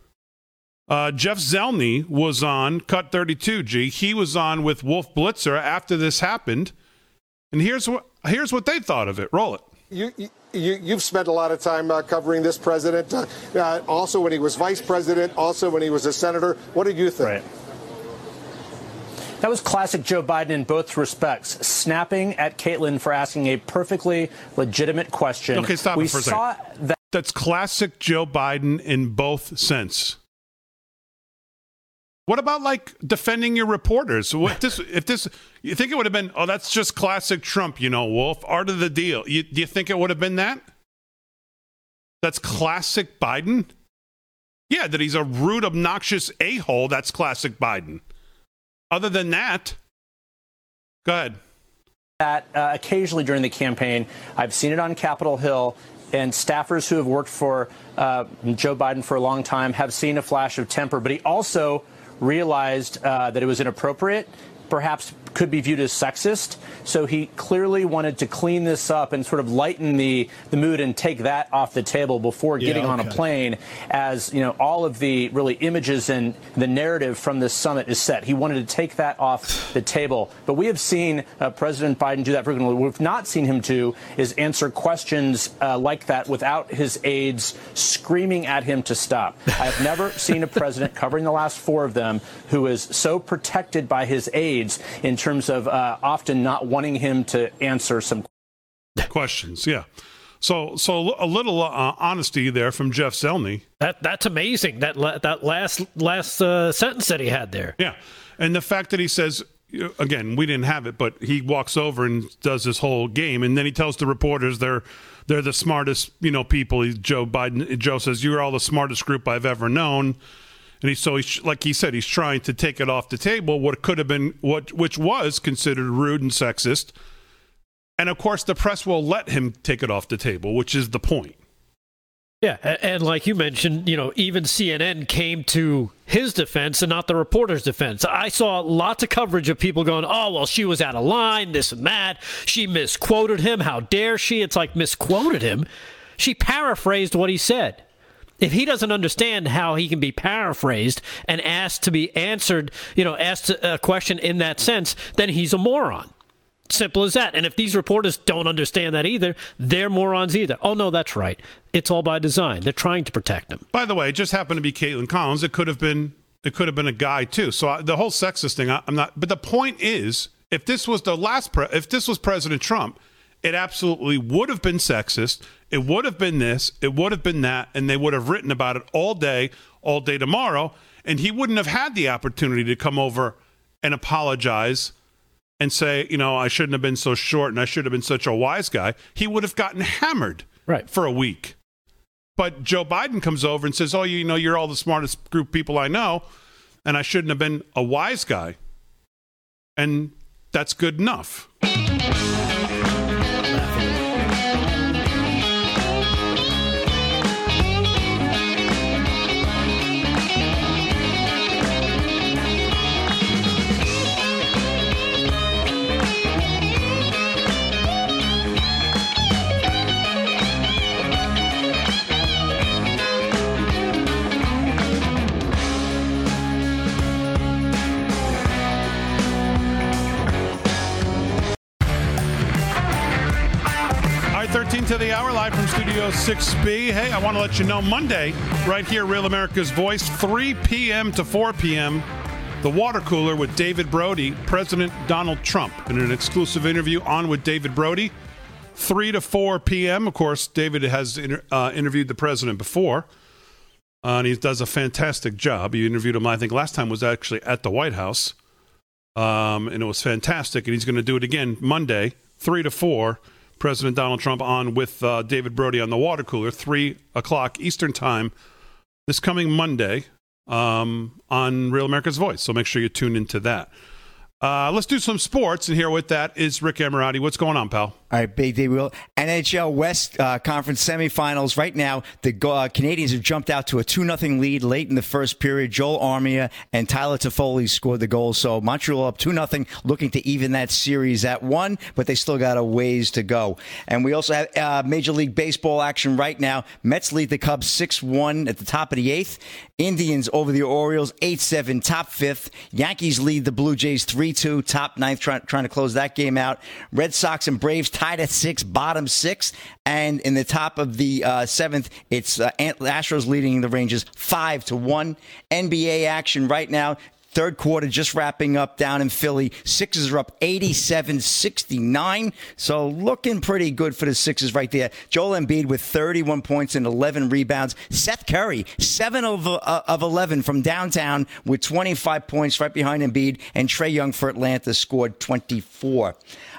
Uh, Jeff Zeleny was on Cut 32G. He was on with Wolf Blitzer after this happened. And here's what here's what they thought of it. Roll it. You, you, you've spent a lot of time uh, covering this president, uh, uh, also when he was vice president, also when he was a senator. What did you think? That was classic Joe Biden in both respects, snapping at Caitlin for asking a perfectly legitimate question. Okay, stop we it for a saw second. That's classic Joe Biden in both sense. What about like defending your reporters? What this if this you think it would have been? Oh, that's just classic Trump, you know, Wolf. Art of the deal. You, do you think it would have been that? That's classic Biden. Yeah, that he's a rude, obnoxious a hole. That's classic Biden. Other than that, go ahead. that uh, occasionally during the campaign. I've seen it on Capitol Hill. And staffers who have worked for uh, Joe Biden for a long time have seen a flash of temper. But he also realized uh, that it was inappropriate, perhaps could be viewed as sexist. So he clearly wanted to clean this up and sort of lighten the, the mood and take that off the table before Yeah, getting on a plane as, you know, all of the really images and the narrative from this summit is set. He wanted to take that off the table. But we have seen uh, President Biden do that frequently. What we've not seen him do is answer questions uh, like that without his aides screaming at him to stop. I have never seen a president covering the last four of them who is so protected by his aides in terms of uh, often not wanting him to answer some questions. Yeah. So, so a little uh, honesty there from Jeff Zeleny. That that's amazing. That la- that last last uh, sentence that he had there. Yeah, and the fact that he says again, we didn't have it, but he walks over and does this whole game, and then he tells the reporters they're they're the smartest, you know, people. He, Joe Biden, Joe says you're all the smartest group I've ever known, and he so he's like he said he's trying to take it off the table. What could have been what which was considered rude and sexist, and of course the press will let him take it off the table, which is the point. Yeah, and like you mentioned, you know, even CNN came to his defense and not the reporter's defense. I saw lots of coverage of people going, "Oh, well, she was out of line, this and that. She misquoted him. How dare she?" It's like misquoted him. She paraphrased what he said. If he doesn't understand how he can be paraphrased and asked to be answered, you know, asked a question in that sense, then he's a moron. Simple as that. And if these reporters don't understand that either, they're morons either. Oh, no, that's right. It's all by design. They're trying to protect them. By the way, it just happened to be Kaitlan Collins. It could have been it could have been a guy too. So I, the whole sexist thing, I, am not. But the point is, if this was the last, pre, if this was President Trump, it absolutely would have been sexist. It would have been this. It would have been that, and they would have written about it all day, all day tomorrow, and he wouldn't have had the opportunity to come over and apologize and say, you know, I shouldn't have been so short and I should have been such a wise guy, he would have gotten hammered right. for a week. But Joe Biden comes over and says, oh, you know, you're all the smartest group people I know, and I shouldn't have been a wise guy. And that's good enough. 13 to the hour, live from Studio 6B. Hey, I want to let you know Monday, right here, Real America's Voice, 3 p.m. to 4 p.m., The Water Cooler with David Brody, President Donald Trump, in an exclusive interview on with David Brody. 3 to 4 p.m. Of course, David has inter- uh, interviewed the president before, uh, and he does a fantastic job. You interviewed him, I think, last time was actually at the White House, um, and it was fantastic. And he's going to do it again Monday, 3 to 4 President Donald Trump on with uh, David Brody on the water cooler, 3 o'clock Eastern Time this coming Monday um, on Real America's Voice. So make sure you tune into that. Uh, let's do some sports, and here with that is Rick Emirati. What's going on, pal? All right, Big D. Will NHL West uh, Conference semifinals. Right now, the uh, Canadiens have jumped out to a 2 0 lead late in the first period. Joel Armia and Tyler Toffoli scored the goals. So Montreal up 2 0, looking to even that series at one, but they still got a ways to go. And we also have uh, Major League Baseball action right now. Mets lead the Cubs 6 1 at the top of the eighth. Indians over the Orioles 8 7, top fifth. Yankees lead the Blue Jays 3 2, top ninth, try, trying to close that game out. Red Sox and Braves tied at six, bottom six. And in the top of the uh, seventh, it's uh, Astros leading the Rangers five to one. NBA action right now. Third quarter just wrapping up down in Philly. Sixers are up 87 69. So looking pretty good for the Sixers right there. Joel Embiid with 31 points and 11 rebounds. Seth Curry, 7 of, uh, of 11 from downtown with 25 points right behind Embiid. And Trae Young for Atlanta scored 24.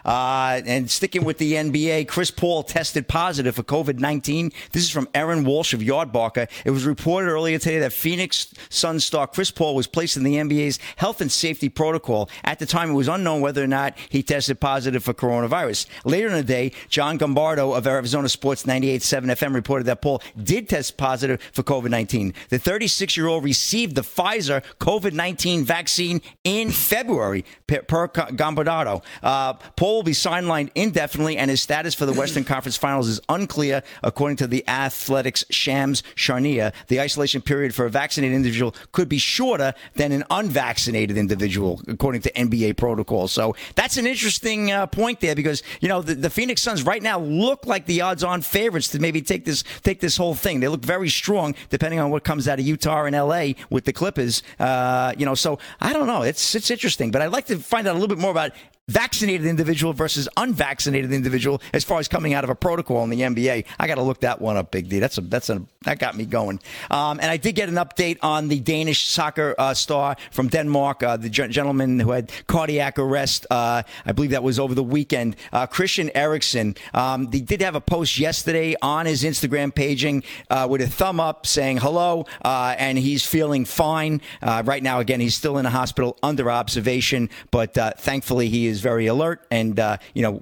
Uh, and sticking with the NBA, Chris Paul tested positive for COVID 19. This is from Aaron Walsh of Yardbarker. It was reported earlier today that Phoenix Suns star Chris Paul was placed in the NBA's health and safety protocol. At the time, it was unknown whether or not he tested positive for coronavirus. Later in the day, John Gambadoro of Arizona Sports 98.7 FM reported that Paul did test positive for COVID 19. The 36 year old received the Pfizer COVID 19 vaccine in February, per, per Gambadoro. Uh, Paul will be sidelined indefinitely, and his status for the Western Conference Finals is unclear, according to the Athletics Shams Charania. The isolation period for a vaccinated individual could be shorter than an unvaccinated individual, according to NBA protocol. So that's an interesting uh, point there, because you know the, the Phoenix Suns right now look like the odds-on favorites to maybe take this take this whole thing. They look very strong, depending on what comes out of Utah and LA with the Clippers. Uh, you know, so I don't know. It's it's interesting, but I'd like to find out a little bit more about vaccinated individual versus unvaccinated individual as far as coming out of a protocol in the NBA. I got to look that one up, Big D. That's a that's a that got me going. Um, and I did get an update on the Danish soccer uh, star from Denmark, uh, the gen- gentleman who had cardiac arrest. Uh, I believe that was over the weekend. Uh, Christian Eriksen. Um, he did have a post yesterday on his Instagram paging uh, with a thumb up saying hello, uh, and he's feeling fine right now. Again, he's still in a hospital under observation, but thankfully he is very alert, and uh, you know,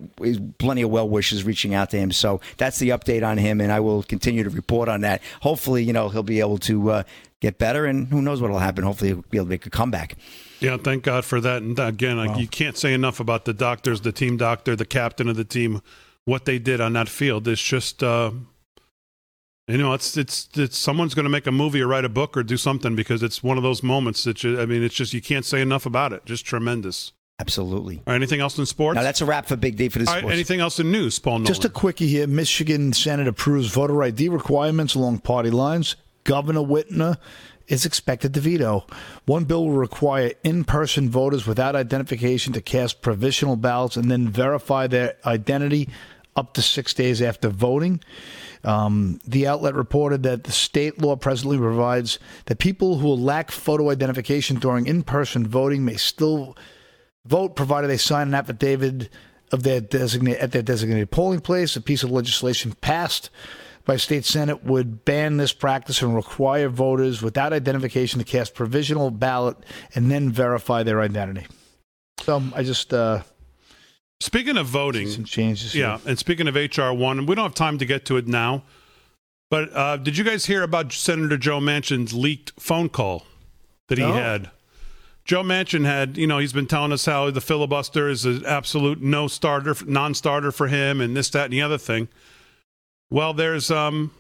plenty of well wishes reaching out to him. So that's the update on him, and I will continue to report on that. Hopefully, you know, he'll be able to uh, get better, and who knows what will happen. Hopefully, he'll be able to make a comeback. Yeah, thank God for that. And again, wow. you can't say enough about the doctors, the team doctor, the captain of the team, what they did on that field. It's just. Uh, you know, it's it's it's someone's going to make a movie or write a book or do something because it's one of those moments that you, I mean, it's just you can't say enough about it. Just tremendous. Absolutely. Right, anything else in sports? Now that's a wrap for Big D for this. Right, anything else in news, Paul Nolan? Just a quickie here. Michigan Senate approves voter ID requirements along party lines. Governor Whitmer is expected to veto. One bill will require in person voters without identification to cast provisional ballots and then verify their identity up to six days after voting. Um, the outlet reported that the state law presently provides that people who lack photo identification during in person voting may still vote provided they sign an affidavit of their designate at their designated polling place. A piece of legislation passed by state senate would ban this practice and require voters without identification to cast provisional ballot and then verify their identity. So I just uh, speaking of voting, some changes. Yeah, here. and speaking of HR one, we don't have time to get to it now. But uh, did you guys hear about Senator Joe Manchin's leaked phone call that he no. had? Joe Manchin had, you know, he's been telling us how the filibuster is an absolute no starter, non starter for him, and this, that, and the other thing. Well, there's, um,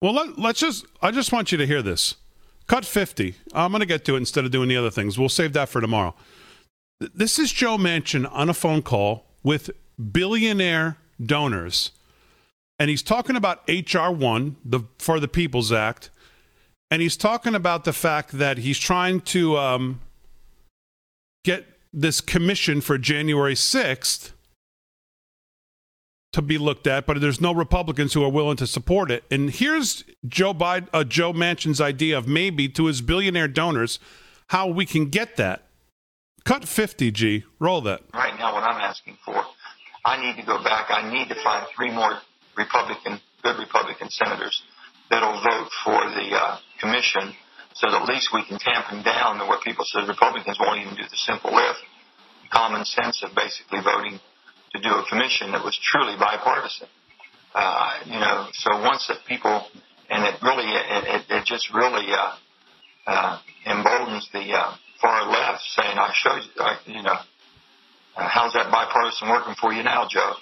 well, let, let's just, I just want you to hear this. Cut 50. I'm going to get to it instead of doing the other things. We'll save that for tomorrow. This is Joe Manchin on a phone call with billionaire donors, and he's talking about HR1, the For the People's Act and he's talking about the fact that he's trying to um, get this commission for January 6th to be looked at, but there's no Republicans who are willing to support it. And here's Joe Biden, uh, Joe Manchin's idea of maybe to his billionaire donors how we can get that. Cut 50, G. Roll that. Right now, what I'm asking for, I need to go back. I need to find three more Republican, good Republican senators that'll vote for the uh, commission so that at least we can tamp them down to what people say Republicans won't even do the simple lift, common sense of basically voting to do a commission that was truly bipartisan. Uh, you know, so once that people, and it really, it, it, it just really uh, uh, emboldens the uh, far left saying, I showed you, I, you know, uh, how's that bipartisan working for you now, Joe?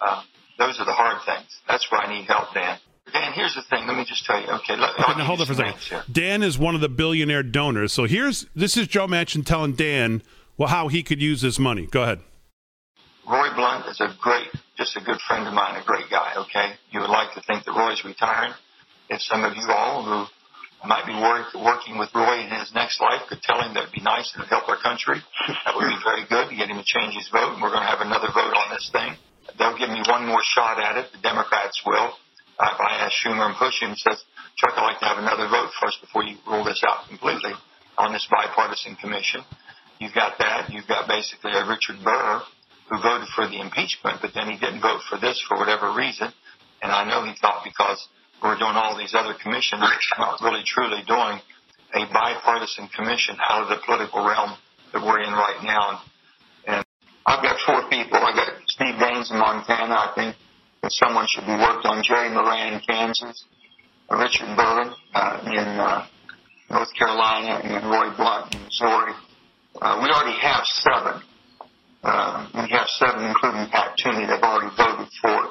Uh, those are the hard things. That's where I need help, Dan. Dan, here's the thing. Let me just tell you. Okay, let, okay now hold on for a second. Dan is one of the billionaire donors. So here's this is Joe Manchin telling Dan well how he could use his money. Go ahead. Roy Blunt is a great, just a good friend of mine, a great guy. Okay, you would like to think that Roy's retiring. If some of you all who might be work, working with Roy in his next life could tell him that'd be nice and help our country, that would be very good to get him to change his vote. And we're going to have another vote on this thing. They'll give me one more shot at it. The Democrats will I asked Schumer and push says, Chuck, I'd like to have another vote first before you rule this out completely on this bipartisan commission. You've got that. You've got basically a Richard Burr who voted for the impeachment, but then he didn't vote for this for whatever reason. And I know he thought because we're doing all these other commissions, it's not really truly doing a bipartisan commission out of the political realm that we're in right now. And I've got four people. I've got Steve Daines in Montana, I think that someone should be worked on. Jerry Moran Kansas, Richard Burr uh, in uh, North Carolina, and Roy Blunt in Missouri. Uh, we already have seven. Uh, we have seven, including Pat Toomey. They've already voted for it.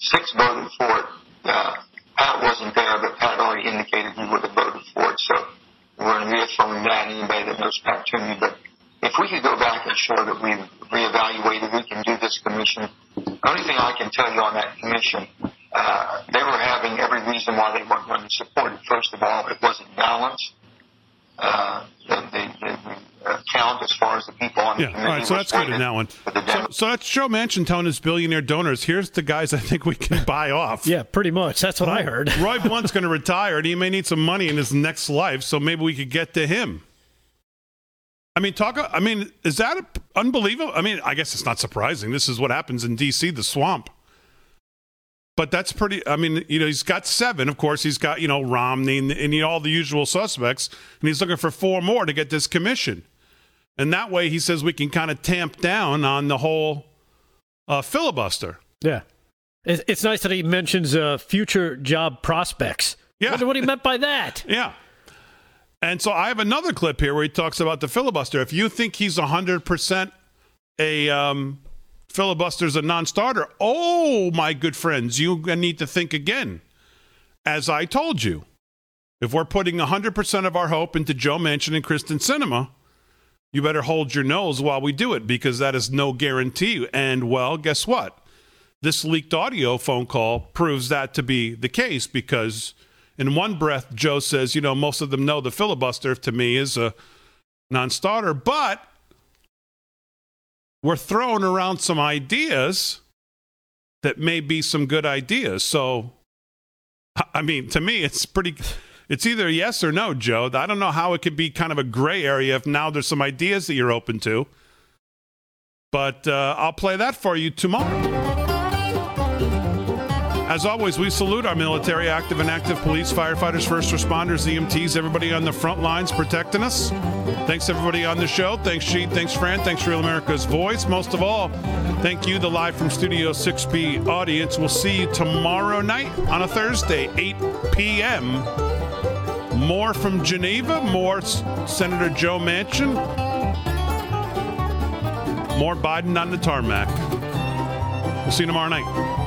Six voted for it. Uh, Pat wasn't there, but Pat already indicated he would have voted for it. So we're going to reaffirm that. Anybody that knows Pat Toomey, but if we could go back and show that we've reevaluated, we can do this commission. The only thing I can tell you on that commission, uh, they were having every reason why they weren't going to support it. First of all, it wasn't balanced. Uh, the, the, the, uh, count as far as the people on the Yeah, all committee. right, so that's good in that one. So, so that's Joe Manchin telling his billionaire donors, here's the guys I think we can buy off. Yeah, pretty much. That's what I heard. Roy Blunt's going to retire, and he may need some money in his next life, so maybe we could get to him. I mean, talk. I mean, is that unbelievable? I mean, I guess it's not surprising. This is what happens in D.C., the swamp. But that's pretty. I mean, you know, he's got seven. Of course, he's got you know Romney and, and you know, all the usual suspects, and he's looking for four more to get this commission. And that way, he says we can kind of tamp down on the whole uh, filibuster. Yeah. It's, it's nice that he mentions uh, future job prospects. Yeah. Wonder what he meant by that. Yeah. And so I have another clip here where he talks about the filibuster. If you think he's 100% a um, filibuster's a non-starter, oh, my good friends, you need to think again. As I told you, if we're putting 100% of our hope into Joe Manchin and Kyrsten Sinema, you better hold your nose while we do it because that is no guarantee. And, well, guess what? This leaked audio phone call proves that to be the case because in one breath, Joe says, you know, most of them know the filibuster to me is a non starter, but we're throwing around some ideas that may be some good ideas. So, I mean, to me, it's pretty. It's either yes or no, Joe. I don't know how it could be kind of a gray area if now there's some ideas that you're open to. But uh, I'll play that for you tomorrow. As always, we salute our military, active and active police, firefighters, first responders, EMTs, everybody on the front lines protecting us. Thanks everybody on the show. Thanks Sheet. Thanks Fran. Thanks Real America's Voice. Most of all, thank you, the live from Studio 6B audience. We'll see you tomorrow night on a Thursday, 8 p.m. More from Geneva. More S- Senator Joe Manchin. More Biden on the tarmac. We'll see you tomorrow night.